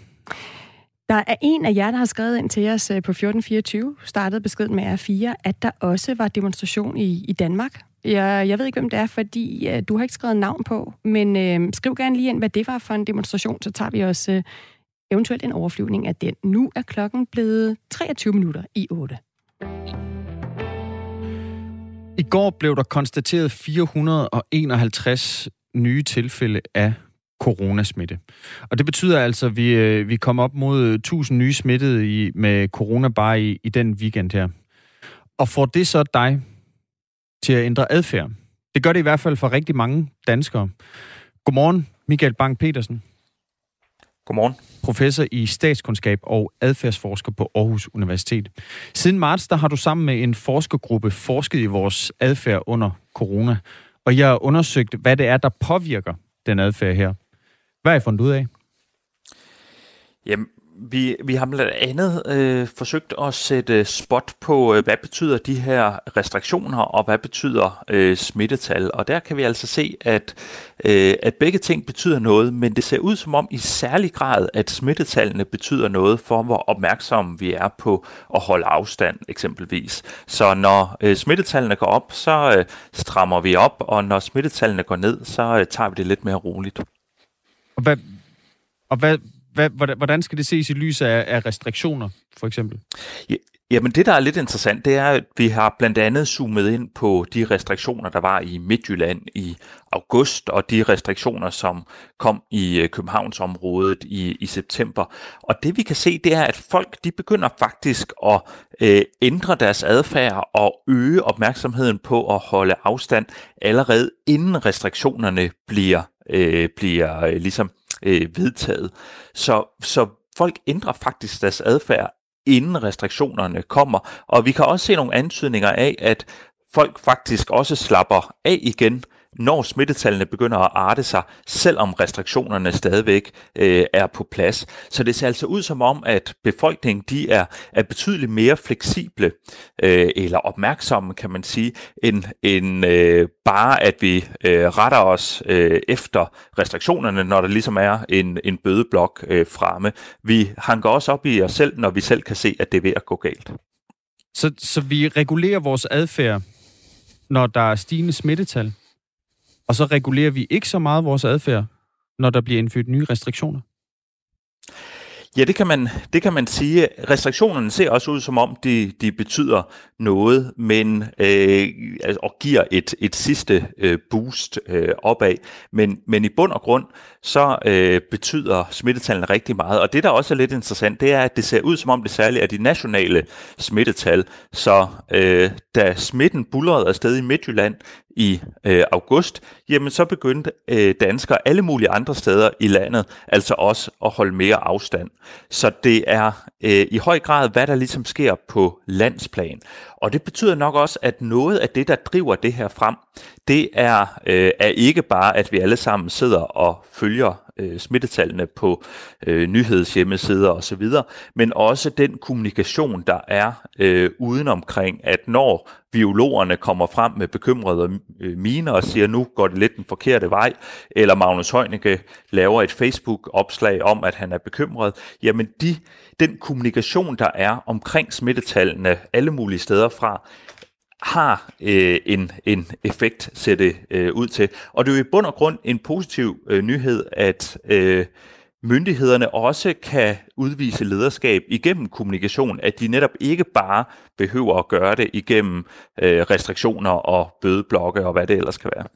Der er en af jer, der har skrevet ind til os øh, på 1424, startede beskeden med R4, at der også var demonstration i, i Danmark. Jeg, jeg ved ikke, hvem det er, fordi uh, du har ikke skrevet navn på, men uh, skriv gerne lige ind, hvad det var for en demonstration, så tager vi også uh, eventuelt en overflyvning af den. Nu er klokken blevet 23 minutter i 8. I går blev der konstateret 451 nye tilfælde af coronasmitte. Og det betyder altså, at vi, øh, vi kommer op mod øh, 1000 nye smittede i, med corona bare i, i den weekend her. Og får det så dig til at ændre adfærd? Det gør det i hvert fald for rigtig mange danskere. Godmorgen, Michael Bang-Petersen. Godmorgen. Professor i statskundskab og adfærdsforsker på Aarhus Universitet. Siden marts, der har du sammen med en forskergruppe forsket i vores adfærd under corona. Og jeg har undersøgt, hvad det er, der påvirker den adfærd her. Hvad har I fundet ud af? Jamen, vi, vi har blandt andet øh, forsøgt at sætte spot på, øh, hvad betyder de her restriktioner, og hvad betyder øh, smittetal. Og der kan vi altså se, at, øh, at begge ting betyder noget, men det ser ud som om i særlig grad, at smittetallene betyder noget for, hvor opmærksomme vi er på at holde afstand eksempelvis. Så når øh, smittetallene går op, så øh, strammer vi op, og når smittetallene går ned, så øh, tager vi det lidt mere roligt. Og hvad, og hvad, hvad, hvordan skal det ses i lyset af, af restriktioner, for eksempel? Ja, jamen det, der er lidt interessant, det er, at vi har blandt andet zoomet ind på de restriktioner, der var i Midtjylland i august, og de restriktioner, som kom i øh, Københavnsområdet i, i september. Og det vi kan se, det er, at folk de begynder faktisk at øh, ændre deres adfærd og øge opmærksomheden på at holde afstand allerede inden restriktionerne bliver, øh, bliver øh, ligesom øh, vedtaget. Så, så folk ændrer faktisk deres adfærd, inden restriktionerne kommer. Og vi kan også se nogle antydninger af, at folk faktisk også slapper af igen, når smittetallene begynder at arte sig, selvom restriktionerne stadigvæk øh, er på plads. Så det ser altså ud som om, at befolkningen de er, er betydeligt mere fleksible øh, eller opmærksomme, kan man sige, end, end øh, bare at vi øh, retter os øh, efter restriktionerne, når der ligesom er en, en bødeblok øh, fremme. Vi hanker også op i os selv, når vi selv kan se, at det er ved at gå galt. Så, så vi regulerer vores adfærd, når der er stigende smittetal? Og så regulerer vi ikke så meget vores adfærd, når der bliver indført nye restriktioner? Ja, det kan man, det kan man sige. Restriktionerne ser også ud som om, de, de betyder noget, men øh, altså, og giver et, et sidste øh, boost øh, opad. Men, men i bund og grund, så øh, betyder smittetallene rigtig meget. Og det, der også er lidt interessant, det er, at det ser ud som om det særligt er de nationale smittetal. Så øh, da smitten bullerede afsted i Midtjylland i øh, august, jamen så begyndte øh, danskere alle mulige andre steder i landet altså også at holde mere afstand. Så det er øh, i høj grad, hvad der ligesom sker på landsplan. Og det betyder nok også, at noget af det, der driver det her frem, det er, øh, er ikke bare, at vi alle sammen sidder og følger øh, smittetallene på øh, nyhedshjemmesider osv., men også den kommunikation, der er øh, udenomkring, at når biologerne kommer frem med bekymrede øh, miner og siger, nu går det lidt den forkerte vej, eller Magnus Heunicke laver et Facebook-opslag om, at han er bekymret, jamen de, den kommunikation, der er omkring smittetallene alle mulige steder fra, har øh, en, en effekt, ser det øh, ud til. Og det er jo i bund og grund en positiv øh, nyhed, at øh, myndighederne også kan udvise lederskab igennem kommunikation, at de netop ikke bare behøver at gøre det igennem øh, restriktioner og bødeblokke og hvad det ellers kan være.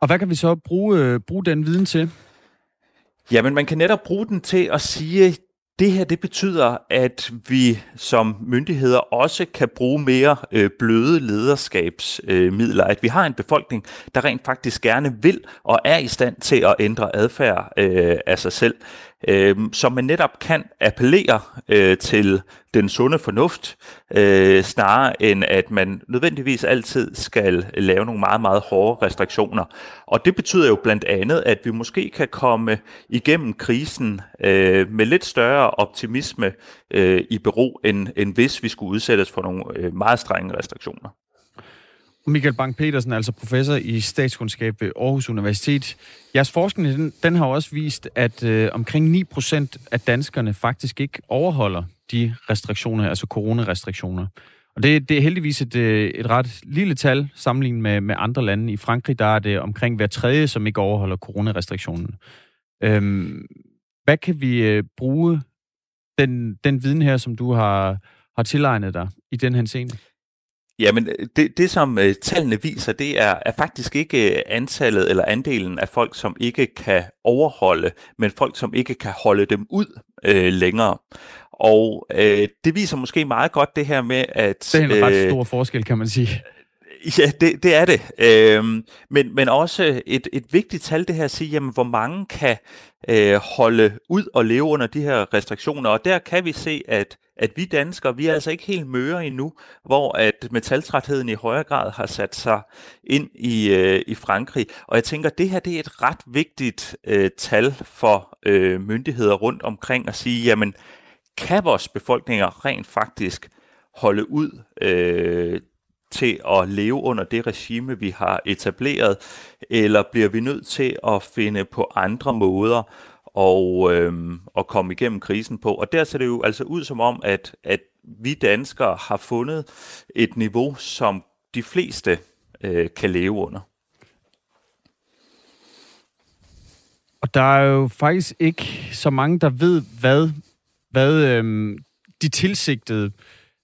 Og hvad kan vi så bruge, øh, bruge den viden til? Jamen, man kan netop bruge den til at sige, det her det betyder, at vi som myndigheder også kan bruge mere øh, bløde lederskabsmidler, øh, at vi har en befolkning, der rent faktisk gerne vil og er i stand til at ændre adfærd øh, af sig selv øh, som man netop kan appellere øh, til den sunde fornuft, øh, snarere end at man nødvendigvis altid skal lave nogle meget, meget hårde restriktioner. Og det betyder jo blandt andet, at vi måske kan komme igennem krisen øh, med lidt større optimisme øh, i bero, end, end hvis vi skulle udsættes for nogle øh, meget strenge restriktioner. Michael Bang-Petersen, altså professor i statskundskab ved Aarhus Universitet. Jeres forskning den, den har også vist, at øh, omkring 9% af danskerne faktisk ikke overholder de restriktioner, altså coronarestriktioner. Og det, det er heldigvis et, øh, et ret lille tal sammenlignet med, med andre lande. I Frankrig der er det omkring hver tredje, som ikke overholder coronarestriktionen. Øhm, hvad kan vi øh, bruge den, den viden her, som du har, har tilegnet dig i den her scene? Jamen, det, det som uh, tallene viser, det er, er faktisk ikke uh, antallet eller andelen af folk, som ikke kan overholde, men folk, som ikke kan holde dem ud uh, længere. Og uh, det viser måske meget godt det her med, at... Det er en ret stor forskel, kan man sige. Ja, det, det er det. Øhm, men, men også et, et vigtigt tal, det her at sige, jamen, hvor mange kan øh, holde ud og leve under de her restriktioner. Og der kan vi se, at, at vi danskere, vi er altså ikke helt møre endnu, hvor at metaltrætheden i højere grad har sat sig ind i, øh, i Frankrig. Og jeg tænker, det her det er et ret vigtigt øh, tal for øh, myndigheder rundt omkring at sige, jamen, kan vores befolkninger rent faktisk holde ud øh, til at leve under det regime, vi har etableret, eller bliver vi nødt til at finde på andre måder og, øhm, og komme igennem krisen på. Og der ser det jo altså ud som om, at, at vi danskere har fundet et niveau, som de fleste øh, kan leve under. Og der er jo faktisk ikke så mange, der ved, hvad, hvad øhm, de tilsigtede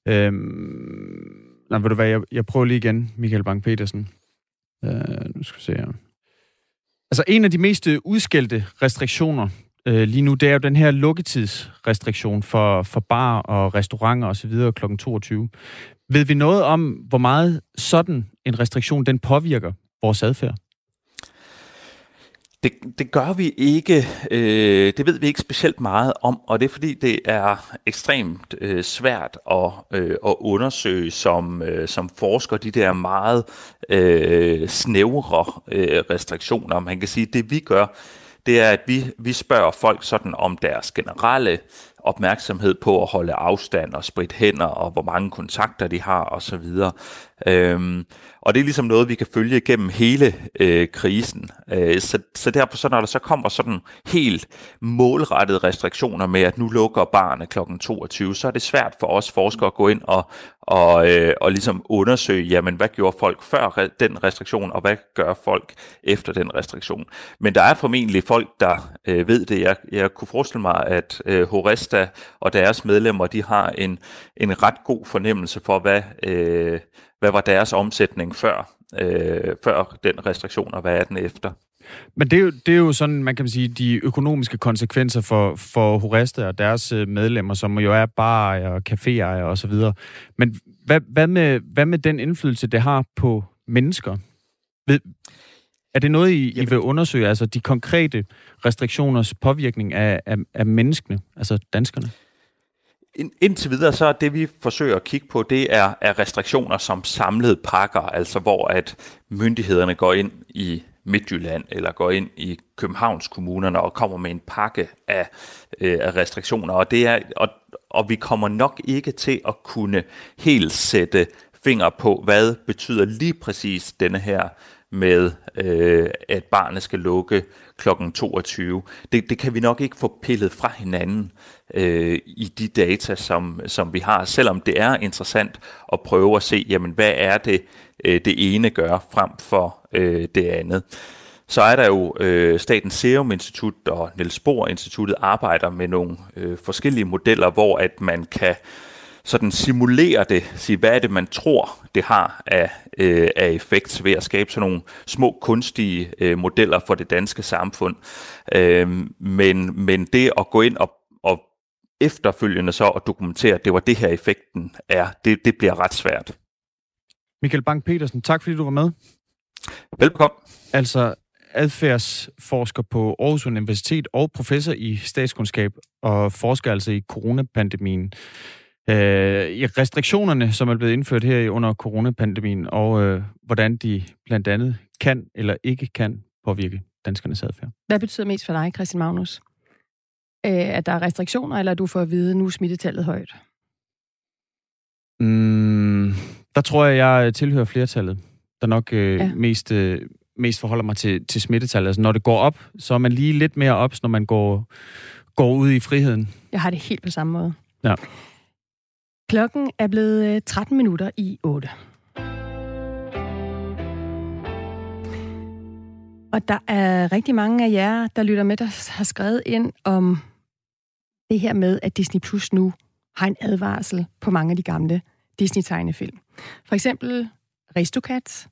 øhm, Nej, ved du hvad, jeg, jeg prøver lige igen, Michael Bang-Petersen. Uh, nu skal vi se her. Altså, en af de mest øh, udskældte restriktioner uh, lige nu, det er jo den her lukketidsrestriktion for, for bar og restauranter osv. kl. 22. Ved vi noget om, hvor meget sådan en restriktion, den påvirker vores adfærd? Det, det gør vi ikke. Øh, det ved vi ikke specielt meget om, og det er fordi, det er ekstremt øh, svært at, øh, at undersøge som, øh, som forsker de der meget øh, snævre øh, restriktioner. Man kan sige, at det vi gør, det er, at vi, vi spørger folk sådan om deres generelle opmærksomhed på at holde afstand og spritte hænder, og hvor mange kontakter de har osv. Øhm, og det er ligesom noget, vi kan følge igennem hele øh, krisen. Øh, så, så derfor, så når der så kommer sådan helt målrettede restriktioner med, at nu lukker barnet kl. 22, så er det svært for os forskere at gå ind og, og, øh, og ligesom undersøge, jamen hvad gjorde folk før den restriktion, og hvad gør folk efter den restriktion. Men der er formentlig folk, der øh, ved det. Jeg, jeg kunne forestille mig, at øh, Horesta og deres medlemmer, de har en, en ret god fornemmelse for, hvad, øh, hvad var deres omsætning før, øh, før den restriktion, og hvad er den efter. Men det er, jo, det er jo sådan, man kan sige, de økonomiske konsekvenser for, for Horesta og deres øh, medlemmer, som jo er barer og caféejere og så videre. Men hvad, hvad, med, hvad med den indflydelse, det har på mennesker? Ved, er det noget, I, I vil undersøge, altså de konkrete restriktioners påvirkning af, af, af menneskene, altså danskerne? Indtil videre, så er det, vi forsøger at kigge på, det er, er restriktioner som samlede pakker, altså hvor at myndighederne går ind i Midtjylland eller går ind i Københavns kommunerne og kommer med en pakke af, øh, af restriktioner. Og, det er, og, og vi kommer nok ikke til at kunne helt sætte finger på, hvad betyder lige præcis denne her med, øh, at barnet skal lukke kl. 22. Det, det kan vi nok ikke få pillet fra hinanden øh, i de data, som, som vi har, selvom det er interessant at prøve at se, jamen, hvad er det, øh, det ene gør frem for øh, det andet. Så er der jo øh, Statens Serum Institut og Niels Bohr Instituttet arbejder med nogle øh, forskellige modeller, hvor at man kan sådan simulere det, sige hvad er det man tror det har af, øh, af effekt ved at skabe sådan nogle små kunstige øh, modeller for det danske samfund. Øh, men, men det at gå ind og, og efterfølgende så at dokumentere, at det var det her effekten er, det, det bliver ret svært. Michael Bank-Petersen, tak fordi du var med. Velkommen. Altså adfærdsforsker på Aarhus Universitet og professor i statskundskab og forsker altså i coronapandemien. Øh, restriktionerne, som er blevet indført her under coronapandemien, og øh, hvordan de blandt andet kan eller ikke kan påvirke danskernes adfærd. Hvad betyder mest for dig, Christian Magnus? Øh, at der er restriktioner, eller at du får at vide, nu er smittetallet højt? Mm, der tror jeg, jeg tilhører flertallet, der nok øh, ja. mest, øh, mest forholder mig til, til smittetallet. Altså, når det går op, så er man lige lidt mere ops, når man går, går ud i friheden. Jeg har det helt på samme måde. Ja. Klokken er blevet øh, 13 minutter i 8. Og der er rigtig mange af jer, der lytter med, der har skrevet ind om det her med, at Disney Plus nu har en advarsel på mange af de gamle Disney-tegnefilm. For eksempel Ristokat,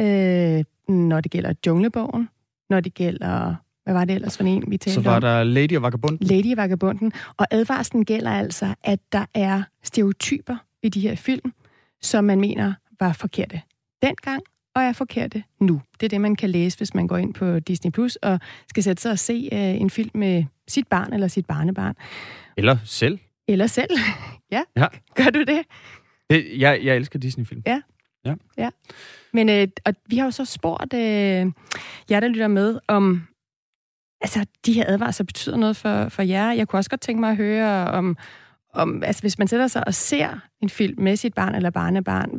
øh, når det gælder Junglebogen, når det gælder hvad var det ellers for en, vi talte Så var om? der Lady og Vagabunden. Lady og Vagabunden. Og advarslen gælder altså, at der er stereotyper i de her film, som man mener var forkerte dengang, og er forkerte nu. Det er det, man kan læse, hvis man går ind på Disney Plus og skal sætte sig og se uh, en film med sit barn eller sit barnebarn. Eller selv. Eller selv. ja. ja. Gør du det? det jeg, jeg elsker Disney-film. Ja. Ja. ja. Men øh, og vi har jo så spurgt øh, jer, der lytter med, om altså, de her advarsler betyder noget for, for jer. Jeg kunne også godt tænke mig at høre om, om altså, hvis man sætter sig og ser en film med sit barn eller barnebarn,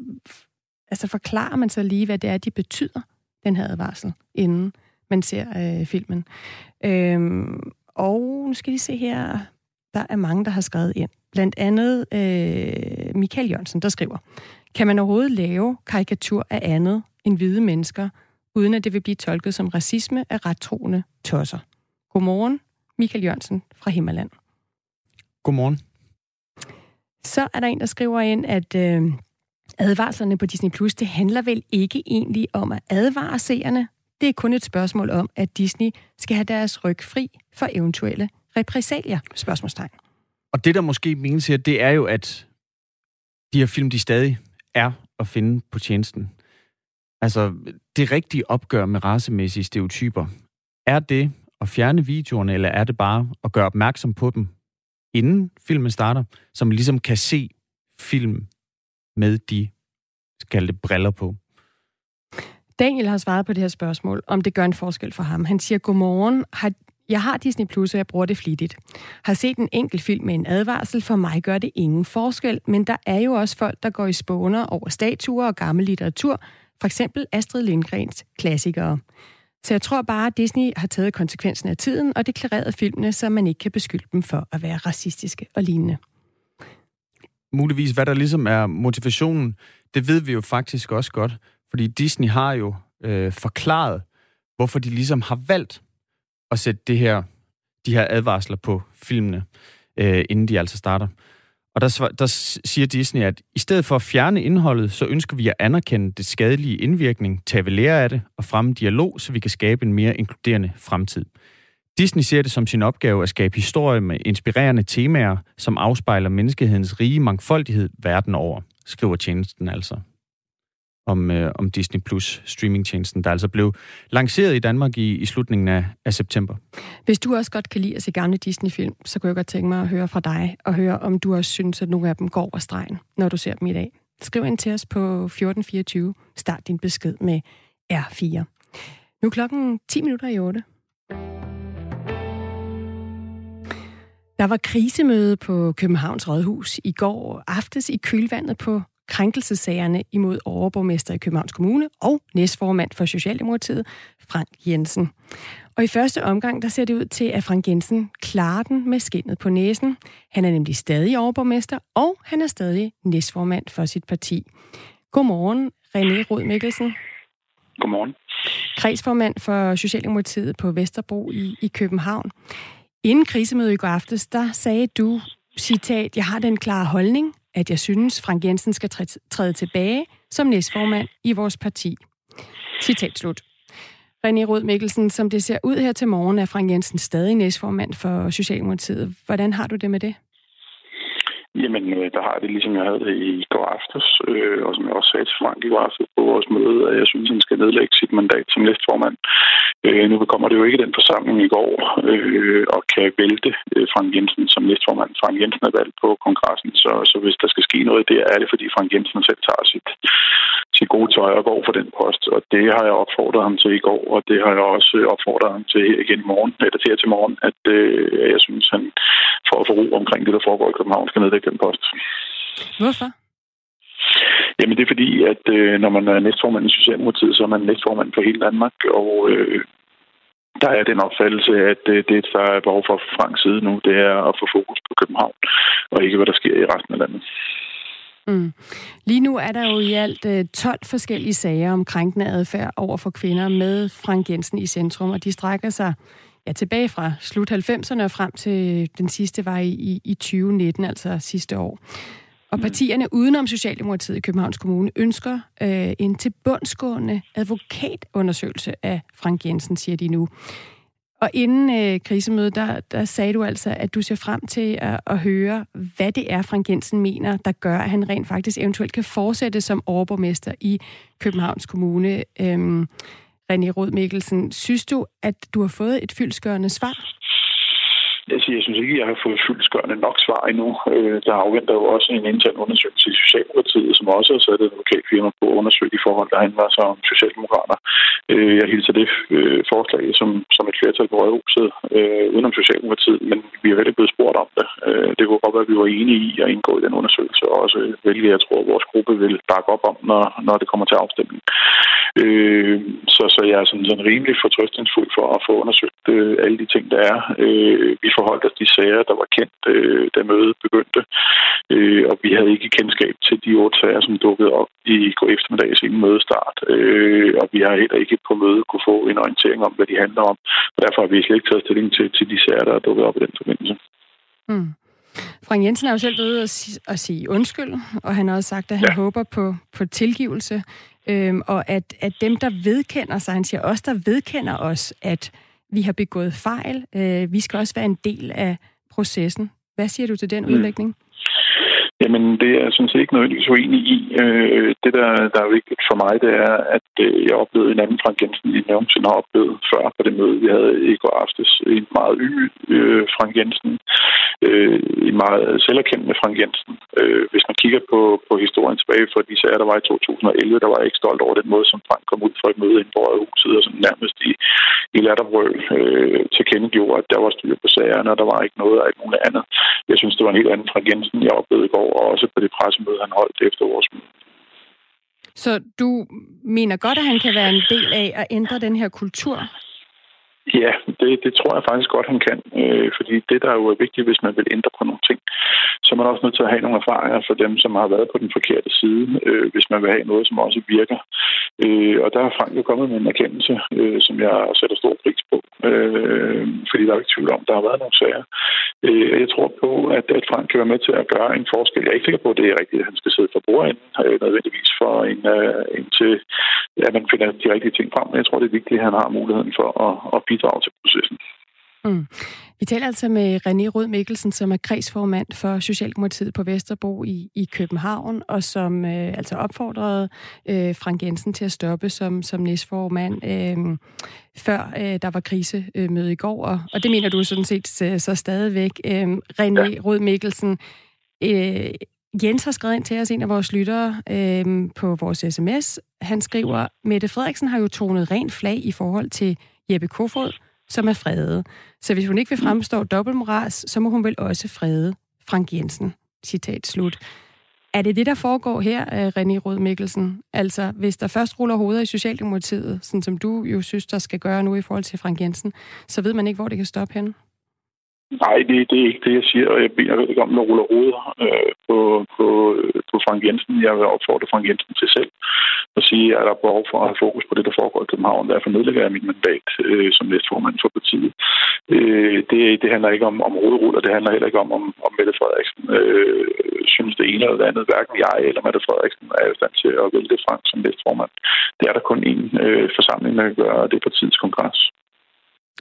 altså forklarer man så lige, hvad det er, de betyder, den her advarsel, inden man ser øh, filmen. Øhm, og nu skal vi se her, der er mange, der har skrevet ind. Blandt andet øh, Michael Jørgensen, der skriver, kan man overhovedet lave karikatur af andet end hvide mennesker, uden at det vil blive tolket som racisme af rettroende tosser? Godmorgen, Michael Jørgensen fra Himmerland. Godmorgen. Så er der en, der skriver ind, at øh, advarslerne på Disney Plus, det handler vel ikke egentlig om at advare seerne. Det er kun et spørgsmål om, at Disney skal have deres ryg fri for eventuelle repræsalier? Spørgsmålstegn. Og det, der måske menes her, det er jo, at de her film, de stadig er at finde på tjenesten. Altså, det rigtige opgør med racemæssige stereotyper, er det at fjerne videoerne, eller er det bare at gøre opmærksom på dem, inden filmen starter, så man ligesom kan se film med de kaldte briller på? Daniel har svaret på det her spørgsmål, om det gør en forskel for ham. Han siger, godmorgen, har, jeg har Disney Plus, og jeg bruger det flittigt. Har set en enkelt film med en advarsel, for mig gør det ingen forskel, men der er jo også folk, der går i spåner over statuer og gammel litteratur, for eksempel Astrid Lindgrens klassikere. Så jeg tror bare, at Disney har taget konsekvensen af tiden og deklareret filmene, så man ikke kan beskylde dem for at være racistiske og lignende. Muligvis, hvad der ligesom er motivationen, det ved vi jo faktisk også godt, fordi Disney har jo øh, forklaret, hvorfor de ligesom har valgt at sætte det her, de her advarsler på filmene. øh, inden de altså starter. Og der, der siger Disney, at i stedet for at fjerne indholdet, så ønsker vi at anerkende det skadelige indvirkning, tage ved lære af det og fremme dialog, så vi kan skabe en mere inkluderende fremtid. Disney ser det som sin opgave at skabe historie med inspirerende temaer, som afspejler menneskehedens rige mangfoldighed verden over, skriver tjenesten altså om, øh, om Disney Plus streamingtjenesten, der altså blev lanceret i Danmark i, i slutningen af, af september. Hvis du også godt kan lide at se gamle Disney-film, så kunne jeg godt tænke mig at høre fra dig, og høre, om du også synes, at nogle af dem går over stregen, når du ser dem i dag. Skriv ind til os på 1424. Start din besked med R4. Nu er klokken 10 minutter i 8. Der var krisemøde på Københavns Rådhus i går aftes i kølvandet på krænkelsesagerne imod overborgmester i Københavns Kommune og næstformand for Socialdemokratiet, Frank Jensen. Og i første omgang, der ser det ud til, at Frank Jensen klarer den med skinnet på næsen. Han er nemlig stadig overborgmester, og han er stadig næstformand for sit parti. Godmorgen, René Rod Mikkelsen. Godmorgen. Kredsformand for Socialdemokratiet på Vesterbro i, i København. Inden krisemødet i går aftes, der sagde du, citat, jeg har den klare holdning, at jeg synes, Frank Jensen skal træde tilbage som næstformand i vores parti. Citat slut. René Rød Mikkelsen, som det ser ud her til morgen, er Frank Jensen stadig næstformand for Socialdemokratiet. Hvordan har du det med det? Jamen, øh, der har det ligesom jeg havde det i går aftes, øh, og som jeg også sagde til Frank i går aftes på vores møde, at jeg synes, han skal nedlægge sit mandat som næstformand. Øh, nu kommer det jo ikke den forsamling i går, øh, og kan vælte øh, Frank Jensen som næstformand. Frank Jensen er valgt på kongressen, så, så hvis der skal ske noget der, er det fordi Frank Jensen selv tager sit, sit gode tøj og går for den post. Og det har jeg opfordret ham til i går, og det har jeg også øh, opfordret ham til igen i morgen, eller til til morgen, at øh, jeg synes, han for at få ro omkring det, der foregår i København, skal nedlægge den post. Hvorfor? Jamen det er fordi, at øh, når man er næstformand i Socialdemokratiet, så er man næstformand for hele Danmark, og øh, der er den opfattelse, at øh, det, der er behov for fra Franks side nu, det er at få fokus på København, og ikke hvad der sker i resten af landet. Mm. Lige nu er der jo i alt øh, 12 forskellige sager om krænkende adfærd over for kvinder med Frank Jensen i centrum, og de strækker sig ja, tilbage fra slut 90'erne og frem til den sidste var i, i 2019, altså sidste år. Og partierne udenom Socialdemokratiet i Københavns Kommune ønsker øh, en tilbundsgående advokatundersøgelse af Frank Jensen, siger de nu. Og inden øh, krisemødet, der, der sagde du altså, at du ser frem til at, at høre, hvad det er, Frank Jensen mener, der gør, at han rent faktisk eventuelt kan fortsætte som overborgmester i Københavns Kommune. Øhm, René Rod Mikkelsen, synes du, at du har fået et fyldskørende svar? Jeg, siger, jeg synes ikke, jeg har fået fyldskørende nok svar endnu. Øh, der afventer jo også en intern undersøgelse i Socialdemokratiet, som også har sat et lokalt firma på at undersøge de forhold, der handler sig om Socialdemokrater. Øh, jeg hilser det øh, forslag som, som et flertal på Rødhuset øh, udenom Socialdemokratiet, men vi er heller blevet spurgt om det. Øh, det kunne godt være, at vi var enige i at indgå i den undersøgelse, og også hvilket jeg tror, vores gruppe vil bakke op om, når, når det kommer til afstemning. Øh, så, så jeg er sådan, sådan rimelig fortrøstningsfuld for at få undersøgt øh, alle de ting, der er. Øh, vi forholdt os de sager, der var kendt, øh, da mødet begyndte. Øh, og vi havde ikke kendskab til de otte sager, som dukkede op i går eftermiddag inden mødestart. Øh, og vi har heller ikke på møde kunne få en orientering om, hvad de handler om. Og derfor har vi slet ikke taget stilling til, til de sager, der er dukket op i den forbindelse. Mm. Frank Jensen er jo selv ude at, sige, at sige undskyld, og han har også sagt, at han ja. håber på, på tilgivelse, øhm, og at, at dem, der vedkender sig, han siger også, der vedkender os, at vi har begået fejl. Øh, vi skal også være en del af processen. Hvad siger du til den mm. Jamen, det er jeg sådan set ikke nødvendigvis uenig i. Øh, det, der, der er vigtigt for mig, det er, at øh, jeg oplevede en anden Frank Jensen, end jeg nogensinde har oplevet før på det møde, vi havde i går aftes. En meget yg øh, Frank Jensen. Øh, en meget selverkendende Frank Jensen. Øh, hvis man kigger på, på historien tilbage for de sager, der var i 2011, der var jeg ikke stolt over den måde, som Frank kom ud fra et møde ind på huset, og sådan nærmest i, i latterbrøl øh, tilkendegjorde, at der var styr på sagerne, og der var ikke noget af alt muligt andet. Jeg synes, det var en helt anden Frank Jensen, jeg oplevede i går, og også på det pressemøde, han holdt efter vores møde. Så du mener godt, at han kan være en del af at ændre den her kultur? Ja, det, det tror jeg faktisk godt, han kan. Øh, fordi det, der er jo vigtigt, hvis man vil ændre på nogle ting, så er man også nødt til at have nogle erfaringer for dem, som har været på den forkerte side, øh, hvis man vil have noget, som også virker. Øh, og der er Frank jo kommet med en erkendelse, øh, som jeg sætter stor pris på. øh, fordi der er ikke tvivl om, der har været nogle sager. Øh, jeg tror på, at, at Frank kan være med til at gøre en forskel. Jeg er ikke sikker på, at det er rigtigt, at han skal sidde for bordenden, øh, nødvendigvis for en, øh, en til, at man finder de rigtige ting frem, men jeg tror, det er vigtigt, at han har muligheden for at, at bidrage til processen. Mm. Vi taler altså med René Rød Mikkelsen, som er kredsformand for Socialdemokratiet på Vesterbro i, i København, og som øh, altså opfordrede øh, Frank Jensen til at stoppe som, som næstformand, øh, før øh, der var krisemøde i går, og, og det mener du sådan set så, så stadigvæk. Øh, René ja. Rød Mikkelsen, øh, Jens har skrevet ind til os, en af vores lyttere, øh, på vores sms. Han skriver, Mette Frederiksen har jo tonet rent flag i forhold til Jeppe Kofod, som er fredet. Så hvis hun ikke vil fremstå dobbeltmoras, så må hun vel også frede Frank Jensen. Citat slut. Er det det, der foregår her, øh, René Rød Mikkelsen? Altså, hvis der først ruller hovedet i Socialdemokratiet, sådan som du jo synes, der skal gøre nu i forhold til Frank Jensen, så ved man ikke, hvor det kan stoppe henne? Nej, det, det er ikke det, jeg siger, og jeg beder ikke om, at ruller hovedet øh, på, på, på Frank Jensen. Jeg vil opfordre Frank Jensen til selv at sige, at der er behov for at have fokus på det, der foregår i København. Derfor nedlægger jeg mit mandat øh, som næstformand for partiet. Øh, det, det handler ikke om, om hovedruller, det handler heller ikke om, om, om Mette Frederiksen øh, synes det ene eller det andet. Hverken jeg eller Mette Frederiksen er i stand til at vælge Frank som næstformand. Det er der kun én øh, forsamling, der kan gøre, det er partiets kongres.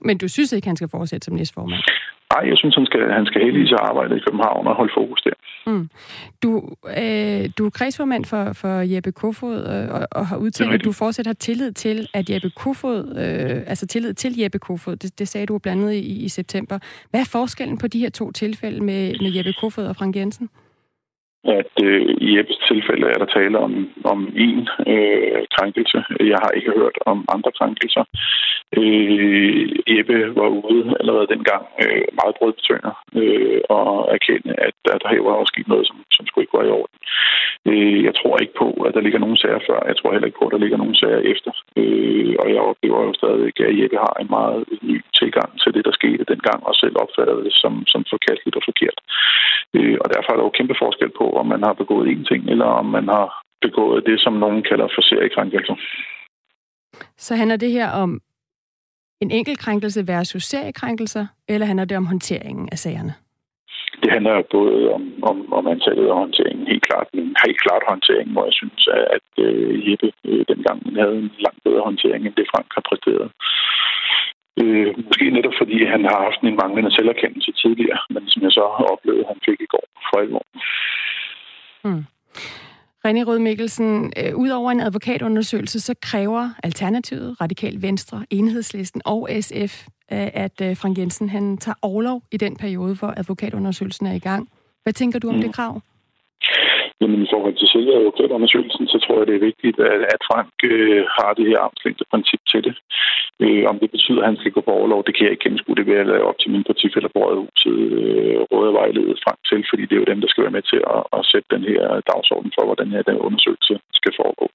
Men du synes ikke, han skal fortsætte som næstformand? Nej, jeg synes, han skal, han skal heldigvis arbejde i København og holde fokus der. Mm. Du, øh, du er kredsformand for, for Jeppe Kofod øh, og, og har udtalt, at du fortsat har tillid til, at Jeppe Kofod, øh, altså tillid til Jeppe Kofod, det, det sagde du blandt andet i, i september. Hvad er forskellen på de her to tilfælde med, med Jeppe Kofod og Frank Jensen? At øh, i Jeppes tilfælde er der tale om, om én øh, krænkelse. Jeg har ikke hørt om andre krænkelser. Øh, Jeppe var ude allerede dengang øh, meget brødbetønder øh, og erkende, at, at der var også sket noget, som, som skulle ikke være i orden. Øh, jeg tror ikke på, at der ligger nogen sager før. Jeg tror heller ikke på, at der ligger nogen sager efter. Øh, og jeg oplever jo stadig, at Jeppe har en meget ny tilgang til det, der skete dengang, og selv opfattede det som, som forkasteligt og forkert. Øh, og derfor er der jo kæmpe forskel på, om man har begået en ting, eller om man har begået det, som nogen kalder for seriekrænkelser. Så handler det her om en enkelt krænkelse versus seriekrænkelser, eller handler det om håndteringen af sagerne? Det handler både om, om, om antallet og håndteringen. Helt klart, men helt klart håndteringen, hvor jeg synes, at, at uh, Jeppe uh, dengang havde en langt bedre håndtering, end det Frank har præsteret. Uh, måske netop fordi han har haft en manglende selverkendelse tidligere, men som jeg så oplevede, han fik i går for alvor. Mm. René Rød Mikkelsen, øh, ud over en advokatundersøgelse, så kræver Alternativet, Radikal Venstre, Enhedslisten og SF, øh, at øh, Frank Jensen han tager overlov i den periode, hvor advokatundersøgelsen er i gang. Hvad tænker du om mm. det krav? Jamen i forhold til selve advokatundersøgelsen, så tror jeg, det er vigtigt, at, at Frank øh, har det her armslængde princip til det. Øh, om det betyder, at han skal gå på overlov, det kan jeg ikke gennemskue. Det vil jeg lade op til min partifælder på Rådhuset øh, råd og vejlede Frank til, fordi det er jo dem, der skal være med til at, at sætte den her dagsorden for, hvordan her, den undersøgelse skal foregå.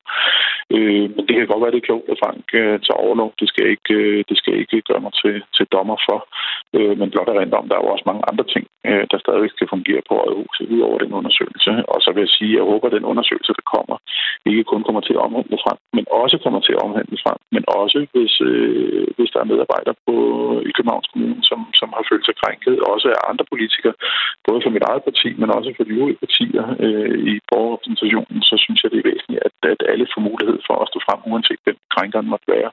Øh, men det kan godt være, det er klogt, at Frank øh, tager overlov. Det skal ikke, øh, det skal ikke gøre mig til, til dommer for. Øh, men blot at om, der er jo også mange andre ting, øh, der stadig skal fungere på Rådhuset ud over den undersøgelse. Og så vil jeg sige, at jeg håber, at den undersøgelse, der kommer, ikke kun kommer til at omhandle frem, men også kommer til at omhandle frem, men også hvis, øh, hvis der er medarbejdere på, i Københavns Kommune, som, som har følt sig krænket, også af andre politikere, både fra mit eget parti, men også fra de øvrige partier øh, i borgerrepræsentationen, så synes jeg, det er væsentligt, at, at alle får mulighed for at stå frem, uanset hvem krænkeren måtte være.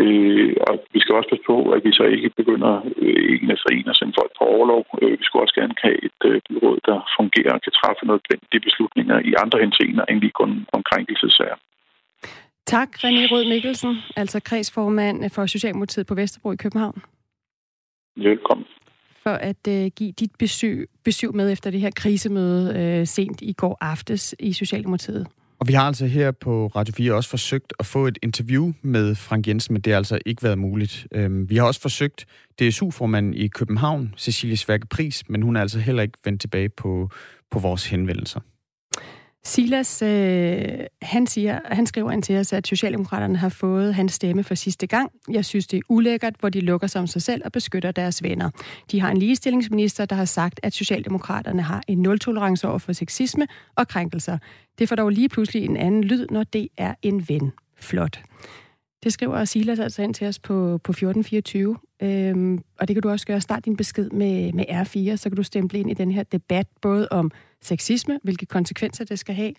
Øh, og vi skal også passe på, at vi så ikke begynder øh, en efter en at sende folk på overlov. Øh, vi skulle også gerne have et øh, byråd, der fungerer og kan træffe noget de beslutninger i andre henseender end lige kun om krænkelsessager. Tak, René Rød Mikkelsen, altså kredsformand for Socialdemokratiet på Vesterbro i København. Velkommen. For at uh, give dit besøg, besøg med efter det her krisemøde uh, sent i går aftes i Socialdemokratiet. Og vi har altså her på Radio 4 også forsøgt at få et interview med Frank Jensen, men det har altså ikke været muligt. Øhm, vi har også forsøgt DSU-formanden i København, Cecilie Sværke Pris, men hun er altså heller ikke vendt tilbage på, på vores henvendelser. Silas, øh, han, siger, han skriver ind til os, at Socialdemokraterne har fået hans stemme for sidste gang. Jeg synes, det er ulækkert, hvor de lukker sig om sig selv og beskytter deres venner. De har en ligestillingsminister, der har sagt, at Socialdemokraterne har en nul-tolerance over for sexisme og krænkelser. Det får dog lige pludselig en anden lyd, når det er en ven. Flot. Det skriver Silas altså ind til os på, på 1424. Øhm, og det kan du også gøre. Start din besked med, med R4, så kan du stemple ind i den her debat, både om sexisme, hvilke konsekvenser det skal have,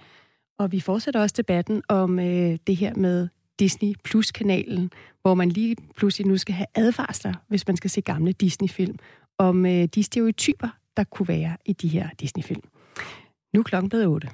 og vi fortsætter også debatten om øh, det her med Disney Plus-kanalen, hvor man lige pludselig nu skal have advarsler, hvis man skal se gamle Disney-film, om øh, de stereotyper, der kunne være i de her Disney-film. Nu er klokken blevet 8.